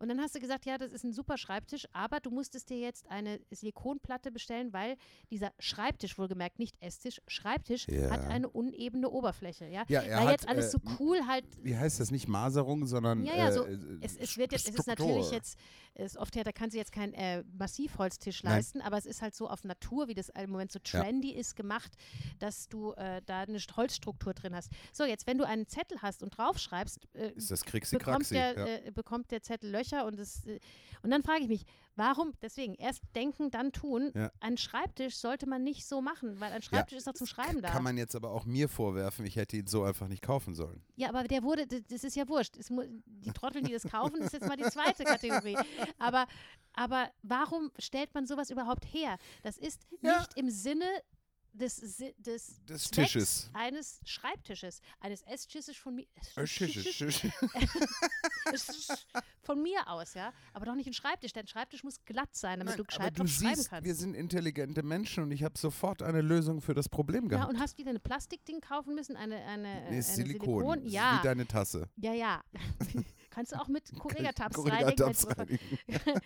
Und dann hast du gesagt, ja, das ist ein super Schreibtisch, aber du musstest dir jetzt eine Silikonplatte bestellen, weil dieser Schreibtisch, wohlgemerkt nicht Esstisch, Schreibtisch Ja. hat eine unebene Oberfläche. Ja, Ja, er weil hat, jetzt alles so äh, cool halt Wie heißt das? Nicht Maserung, sondern. Ja, ja, so, äh, es, es wird jetzt, es ist natürlich jetzt, es oft ja, da kann sie jetzt kein äh, Massivholztisch Nein. leisten, aber es ist halt so auf Natur, wie das im Moment so Ja. trendy ist, gemacht, dass du äh, da eine Holzstruktur drin hast. So, jetzt, wenn du einen Zettel hast und draufschreibst, äh, Ist das Krixi bekommt, der, ja. äh, bekommt der Zettel Löcher und es, äh, und dann frage ich mich, warum, deswegen, erst denken, dann tun. Ja. Ein Schreibtisch sollte man nicht so machen, weil ein Schreibtisch ist doch zum Schreiben da. Kann man jetzt aber auch mir vorwerfen, ich hätte ihn so einfach nicht kaufen sollen. Ja, aber der wurde, das, ist ja wurscht. Die Trotteln, die das kaufen, ist jetzt mal die zweite Kategorie. Aber, aber warum stellt man sowas überhaupt her? Das ist Ja. nicht im Sinne des, des, Des Tisches. eines Schreibtisches, eines Esstisches von mir. Äh, *laughs* von mir aus, ja. Aber doch nicht ein Schreibtisch. Denn ein Schreibtisch muss glatt sein, damit Nein, du gescheit du drauf schreiben siehst, kannst. wir sind intelligente Menschen und ich habe sofort eine Lösung für das Problem ja, gehabt. und hast wieder eine Plastikding kaufen müssen, eine, eine, äh, nee, eine ist Silikon. Silikon. Ja, Wie deine Tasse. ja, ja. *laughs* Kannst du auch mit Correga-Tabs reinigen. reinigen.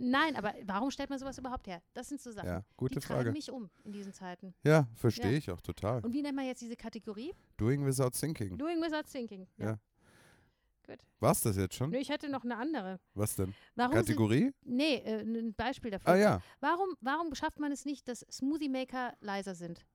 Nein, aber warum stellt man sowas überhaupt her? Das sind so Sachen. Ja, gute die treiben Frage. mich um in diesen Zeiten. Ja, verstehe Ja. ich auch total. Und wie nennt man jetzt diese Kategorie? Doing without thinking. Doing without thinking. Ja. Gut. War's das jetzt schon? Nö, ich hätte noch eine andere. Was denn? Warum sind, Kategorie? nee, äh, ein Beispiel dafür. Ah ja. Warum, warum schafft man es nicht, dass Smoothie Maker leiser sind?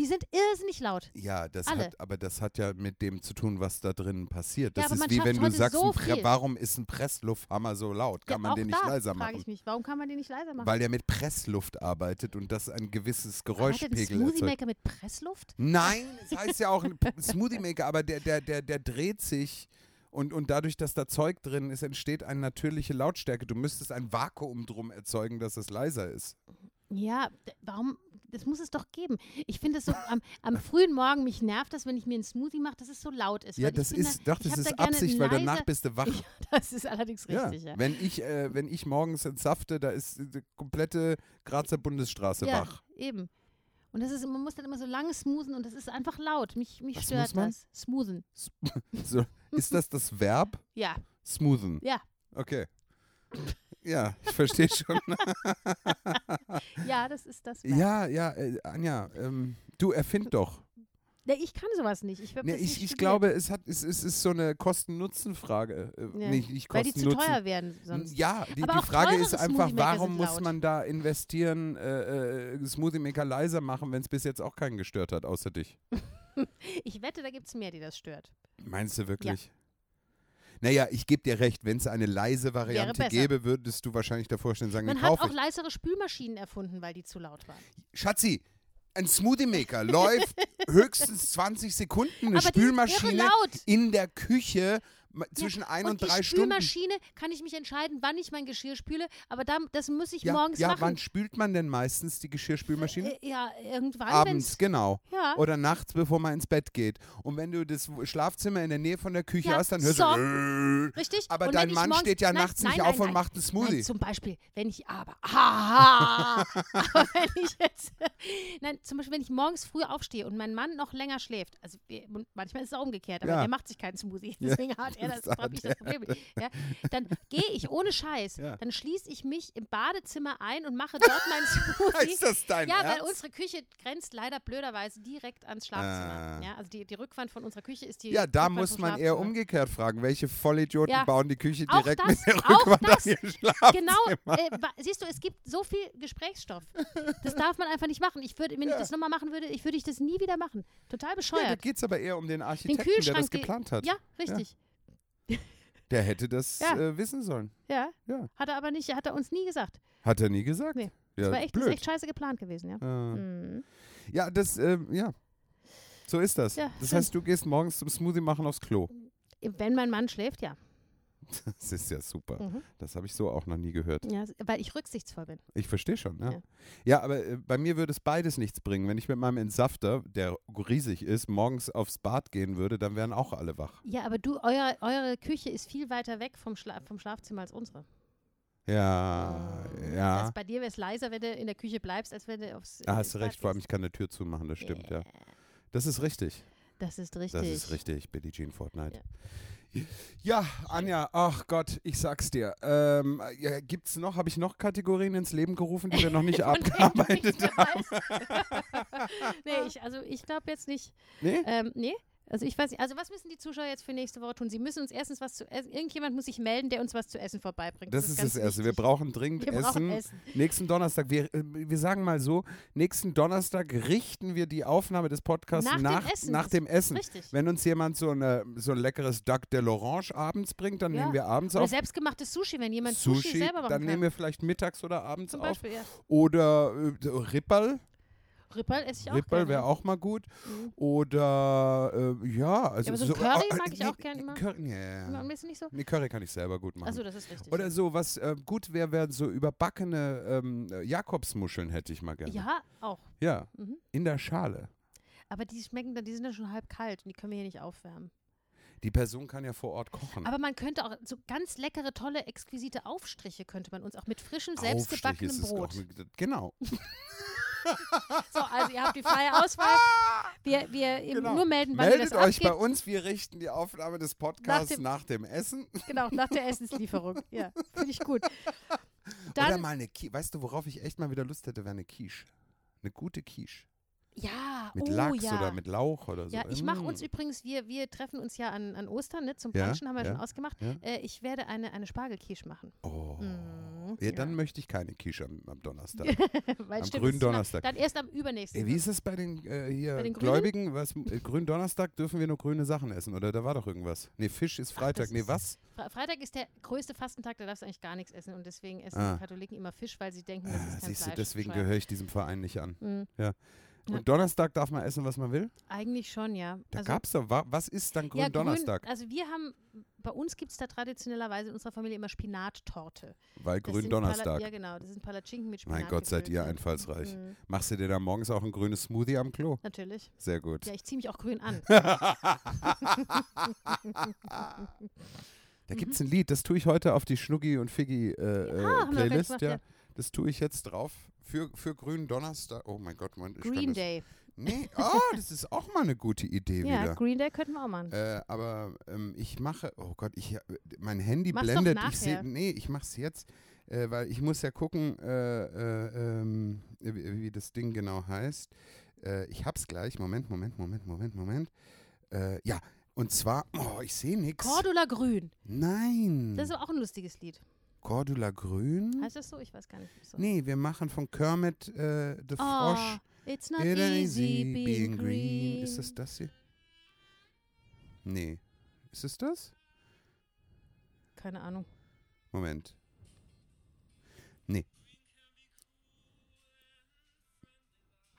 Die sind irrsinnig laut. Ja, das Alle. hat, aber das hat ja mit dem zu tun, was da drin passiert. Ja, Das aber ist wie wenn du sagst, so warum ist ein Presslufthammer so laut? Kann ja, man den nicht leiser frage machen? ich mich, warum kann man den nicht leiser machen? Weil der mit Pressluft arbeitet und das ein gewisses Geräuschpegel Smoothie erzeugt. Maker mit Pressluft? Nein, *laughs* es heißt ja auch ein Smoothie Maker, aber der, der, der, der dreht sich und, und dadurch, dass da Zeug drin ist, entsteht eine natürliche Lautstärke. Du müsstest ein Vakuum drum erzeugen, dass es leiser ist. Ja, warum? Das muss es doch geben. Ich finde es so am, am frühen Morgen, mich nervt das, wenn ich mir einen Smoothie mache, dass es so laut ist. Ja, das ist, da, doch, das ist da Absicht, weil leise, danach bist du wach. *laughs* Ja, das ist allerdings Ja, richtig, ja. Wenn, ich, äh, wenn ich morgens entsafte, da ist die komplette Grazer Bundesstraße Ja, wach. eben. Und das ist, man muss dann immer so lange smoothen und das ist einfach laut. Mich, mich Was stört das. Smoothen. *laughs* So, ist das das Verb? Ja, Smoothen. ja. Okay. *laughs* Ja, ich verstehe schon. *laughs* *laughs* Ja, das ist das. Ja, ja, äh, Anja, ähm, du erfind doch. Nee, ich kann sowas nicht. Ich, Nee, ich, nicht ich glaube, es, hat, es, es ist so eine Kosten-Nutzen-Frage. Äh, Ja. nicht, nicht Weil die zu teuer werden sonst. Ja, die, die Frage ist einfach, warum muss man da investieren, äh, äh, Smoothie Maker leiser machen, wenn es bis jetzt auch keinen gestört hat, außer dich? *laughs* Ich wette, da gibt es mehr, die das stört. Meinst du wirklich? Naja, ich gebe dir recht, wenn es eine leise Variante gäbe, würdest du wahrscheinlich davor stehen und sagen, Man hat auch ich. leisere Spülmaschinen erfunden, weil die zu laut waren. Schatzi, ein Smoothie Maker *laughs* läuft höchstens 20 Sekunden. Eine Aber Spülmaschine laut. in der Küche zwischen ein und und die drei Stunden. Spülmaschine kann ich mich entscheiden, wann ich mein Geschirr spüle, aber da, das muss ich Ja, morgens ja machen. wann spült man denn meistens die Geschirrspülmaschine? Äh, ja, irgendwann, Abends, genau. Ja. Oder nachts, bevor man ins Bett geht. Und wenn du das Schlafzimmer in der Nähe von der Küche Ja, hast, dann hörst so. du. *laughs* Richtig. Aber und dein Mann morgens, steht ja nein, nachts nein, nicht nein, auf und macht einen Smoothie. Nein, zum Beispiel, wenn ich aber, *laughs* haha, aber wenn ich jetzt, *laughs* nein, zum Beispiel, wenn ich morgens früh aufstehe und mein Mann noch länger schläft, also manchmal ist es auch umgekehrt, aber Ja. der macht sich keinen Smoothie, deswegen hat er *laughs* das, ich hat das Problem. Ja, dann gehe ich ohne Scheiß, Ja. dann schließe ich mich im Badezimmer ein und mache dort meinen *laughs* Smoothie. ist das dein Ja, weil Ernst? unsere Küche grenzt leider blöderweise direkt ans Schlafzimmer. Ah. Ja, also die, die Rückwand von unserer Küche ist die Ja, da Rückwand muss man eher umgekehrt fragen. Welche Vollidioten Ja. bauen die Küche direkt das, mit der Rückwand das. an ihr Schlafzimmer? Genau, äh, siehst du, es gibt so viel Gesprächsstoff. Das darf man einfach nicht machen. Ich würde, wenn ich Ja. das nochmal machen würde, ich würde ich das nie wieder machen. Total Ja, da bescheuert. geht es aber eher um den Den Architekten, der Kühlschrank, das geplant hat. Ja, richtig. Der hätte das Ja. äh, wissen sollen. Ja. Ja. Hat er aber nicht, hat er uns nie gesagt. Hat er nie gesagt. Nee. Ja, Das war echt, das ist blöd. echt scheiße geplant gewesen, ja. Äh, Mhm. Ja, das, ähm, ja. So ist das. Ja, das schön. heißt, du gehst morgens zum Smoothie machen aufs Klo. Wenn mein Mann schläft, ja. *laughs* Das ist ja super. Mhm. Das habe ich so auch noch nie gehört. ja. Weil ich rücksichtsvoll bin. Ich verstehe schon, ja. Ja, Ja. aber äh, bei mir würde es beides nichts bringen. Wenn ich mit meinem Entsafter, der riesig ist, morgens aufs Bad gehen würde, dann wären auch alle wach. Ja, aber du, eure, eure Küche ist viel weiter weg vom, Schla vom Schlafzimmer als unsere. Ja, ja. Das, bei dir wäre es leiser, wenn du in der Küche bleibst, als wenn du aufs. Da hast du recht, vor allem gehst. ich kann eine Tür zumachen, das stimmt, ja. Yeah. Das ist richtig. Das ist richtig. Das ist richtig, Billie Jean Fortnite. Ja, Anja, ach Gott, ich sag's dir. Ähm, ja, gibt's noch, habe ich noch Kategorien ins Leben gerufen, die wir noch nicht *laughs* abgearbeitet haben? *laughs* nee, ich, also ich glaube jetzt nicht. Nee? Ähm, nee. Also ich weiß nicht, also was müssen die Zuschauer jetzt für nächste Woche tun? Sie müssen uns erstens was zu essen, irgendjemand muss sich melden, der uns was zu essen vorbeibringt. Das, ist ganz das Erste. Wir brauchen dringend Wir Essen. brauchen Essen. Nächsten Donnerstag, wir, äh, wir sagen mal so, nächsten Donnerstag richten wir die Aufnahme des Podcasts Nach dem nach, Essen. nach dem Essen. Richtig. Wenn uns jemand so, eine, so ein leckeres Duck de l'Orange abends bringt, dann Ja. nehmen wir abends Oder auf. selbstgemachtes Sushi, wenn jemand Sushi, Sushi, selber machen dann kann. nehmen wir vielleicht mittags oder abends Zum auf. Beispiel, ja. Oder äh, Ripperl. Ripperl esse ich auch Ripperl gerne. wäre auch mal gut. Mhm. Oder äh, ja, also aber so ein Curry mag ich auch gern immer. Curry, nee. Bisschen nicht so? nee, Curry kann ich selber gut machen. Achso, das ist richtig. Oder so, was äh, gut wäre, wären so überbackene ähm, äh, Jakobsmuscheln hätte ich mal gerne. ja, auch. Ja, Mhm. in der Schale. Aber die schmecken dann, die sind dann schon halb kalt und die können wir hier nicht aufwärmen. Die Person kann ja vor Ort kochen. Aber man könnte auch so ganz leckere, tolle, exquisite Aufstriche könnte man uns auch mit frischem, selbstgebackenem Brot. auch Genau. *laughs* *laughs* So, also ihr habt die freie Auswahl. Wir, wir genau. nur melden, wann Meldet euch bei abgebt. uns, wir richten die Aufnahme des Podcasts nach dem- dem, Essen. Genau, nach der Essenslieferung. *laughs* Ja, finde ich gut. Oder Dann, mal eine Quiche. Weißt du, worauf ich echt mal wieder Lust hätte, wäre eine Quiche. Eine gute Quiche. ja, Mit oh, Lachs ja. oder mit Lauch oder so. Ja, ich mache Mm. uns übrigens, wir, wir treffen uns ja an, an Ostern, ne, zum Ja, Brunchen, haben wir ja, schon ausgemacht. ja. Äh, ich werde eine, eine Spargelquiche machen. Oh. Mm, Ja, dann möchte ich keine Quiche am, am Donnerstag. *laughs* Am stimmt, grünen Donnerstag. Dann erst am übernächsten. Ey, wie ist es bei den, äh, hier Bei den? Gläubigen? Was, äh, grünen Donnerstag dürfen wir nur grüne Sachen essen, oder? Da war doch irgendwas. Nee, Fisch ist Ach, Freitag. das nee, was? Fre Freitag ist der größte Fastentag, da darfst du eigentlich gar nichts essen und deswegen essen Ah. die Katholiken immer Fisch, weil sie denken, das Ah, ist kein siehst du, Fleisch. deswegen Bescheuert. gehöre ich diesem Verein nicht an. Mhm. Ja. Und Ja. Donnerstag darf man essen, was man will? Eigentlich schon, ja. Da also, gab's doch, wa- was ist dann grün ja, Donnerstag? Grün, also wir haben, bei uns gibt es da traditionellerweise in unserer Familie immer Spinattorte. Weil Das grün sind Pala- Donnerstag. Ja, genau. Das sind Palatschinken mit Spinat. Mein Gott, seid ihr einfallsreich. Mhm. Machst du dir da morgens auch ein grünes Smoothie am Klo? Natürlich. Sehr gut. Ja, ich ziehe mich auch grün an. *laughs* Da gibt es ein Lied, das tue ich heute auf die Schnuggi und Figgi äh, äh, Mhm. Ah, gar nicht Playlist. Ja. ja. Das tue ich jetzt drauf. Für, für grünen Donnerstag. Oh mein Gott, Moment. Ich kann Green Day. Nee, oh, *laughs* das ist auch mal eine gute Idee Ja, wieder. Green Day könnten wir auch machen. Äh, aber ähm, ich mache, oh Gott, ich, mein Handy Mach's doch blendet. Ich sehe, nachher. nee, ich mache es jetzt, äh, weil ich muss ja gucken, äh, äh, ähm, wie, wie das Ding genau heißt. Äh, ich hab's gleich. Moment, Moment, Moment, Moment, Moment. Äh, ja, und zwar, oh, ich sehe nichts. Cordula Grün. Nein. Das ist auch ein lustiges Lied. Cordula Grün? Heißt das so? Ich weiß gar nicht. So. Nee, wir machen von Kermit äh, the Oh, Frosch. it's not It easy being green. Ist das das hier? Nee. Ist es das? Keine Ahnung. Moment. Nee.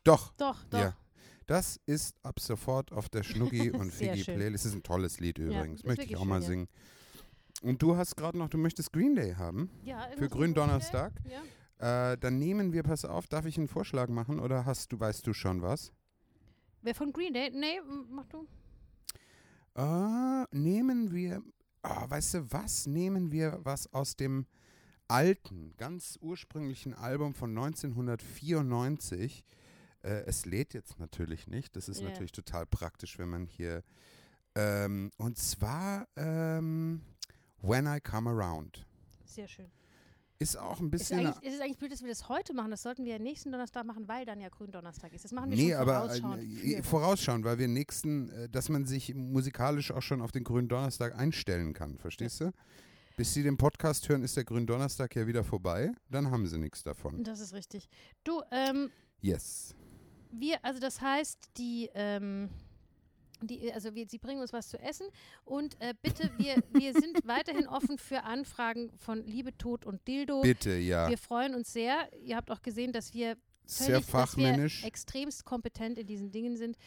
Doch. Doch, doch. Ja. Das ist ab sofort auf der Schnuggi *laughs* und schön. Playlist. Das ist ein tolles Lied übrigens. ist Möchte ich auch mal schön, singen. Und du hast gerade noch, du möchtest Green Day haben. Ja, Für Gründonnerstag. Ja. Äh, dann nehmen wir, pass auf, darf ich einen Vorschlag machen oder hast du, weißt du schon was? Wer von Green Day? Nee, mach du. Äh, nehmen wir, ah, weißt du was? Nehmen wir was aus dem alten, ganz ursprünglichen Album von 1994. Äh, es lädt jetzt natürlich nicht. Das ist Ja. natürlich total praktisch, wenn man hier. Ähm, und zwar ähm, When I Come Around. Sehr schön. Ist auch ein Ist, bisschen. eigentlich, ist es eigentlich blöd, dass wir das heute machen? Das sollten wir ja nächsten Donnerstag machen, weil dann ja Gründonnerstag ist. Das machen wir Nee, schon aber vorausschauend. äh, vorausschauen, weil wir nächsten, äh, dass man sich musikalisch auch schon auf den grünen Donnerstag einstellen kann, verstehst du? Bis sie den Podcast hören, ist der grüne Donnerstag ja wieder vorbei, dann haben sie nichts davon. Das ist richtig. Du, ähm, Yes. wir, also das heißt, die, ähm, die, also wir, sie bringen uns was zu essen und äh, bitte, wir, wir sind *laughs* weiterhin offen für Anfragen von Liebe, Tod und Dildo. Bitte, ja. Wir freuen uns sehr. Ihr habt auch gesehen, dass wir Sehr völlig, fachmännisch. Dass wir extremst kompetent in diesen Dingen sind.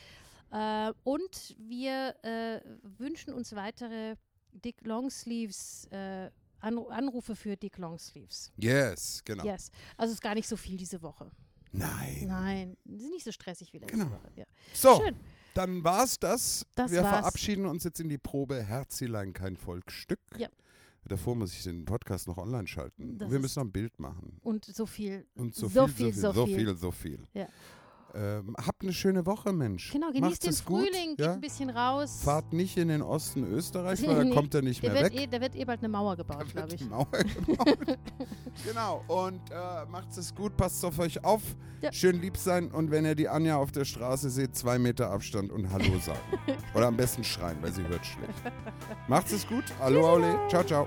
Äh, und wir äh, wünschen uns weitere Dick Longsleeves, äh, Anru Anrufe für Dick Longsleeves. Yes, genau. Yes. Also es ist gar nicht so viel diese Woche. Nein. Nein, es ist nicht so stressig wie letzte Genau. Woche. Ja. So, Schön. Dann war's das. Das wir war's. verabschieden uns jetzt in die Probe Herzilein kein Volksstück. Ja. Davor muss ich den Podcast noch online schalten. Das wir müssen noch ein Bild machen. Und so viel. Und so, So viel, viel, so so viel, viel. so viel, so viel. Ja. Ähm, habt eine schöne Woche, Mensch. Genau, genießt den es gut, Frühling, geht ja? ein bisschen raus. Fahrt nicht in den Osten Österreichs, weil *laughs* da Nee, kommt er nicht mehr weg. eh, da wird eh bald eine Mauer gebaut, Da glaube ich. die Mauer gebaut. *laughs* genau. Und äh, macht's es gut, passt auf euch auf. Ja. Schön lieb sein. Und wenn ihr die Anja auf der Straße seht, zwei Meter Abstand und Hallo *laughs* sagen. Oder am besten schreien, weil sie hört schlecht. Macht's es gut. Hallo, Aule. Ciao, ciao.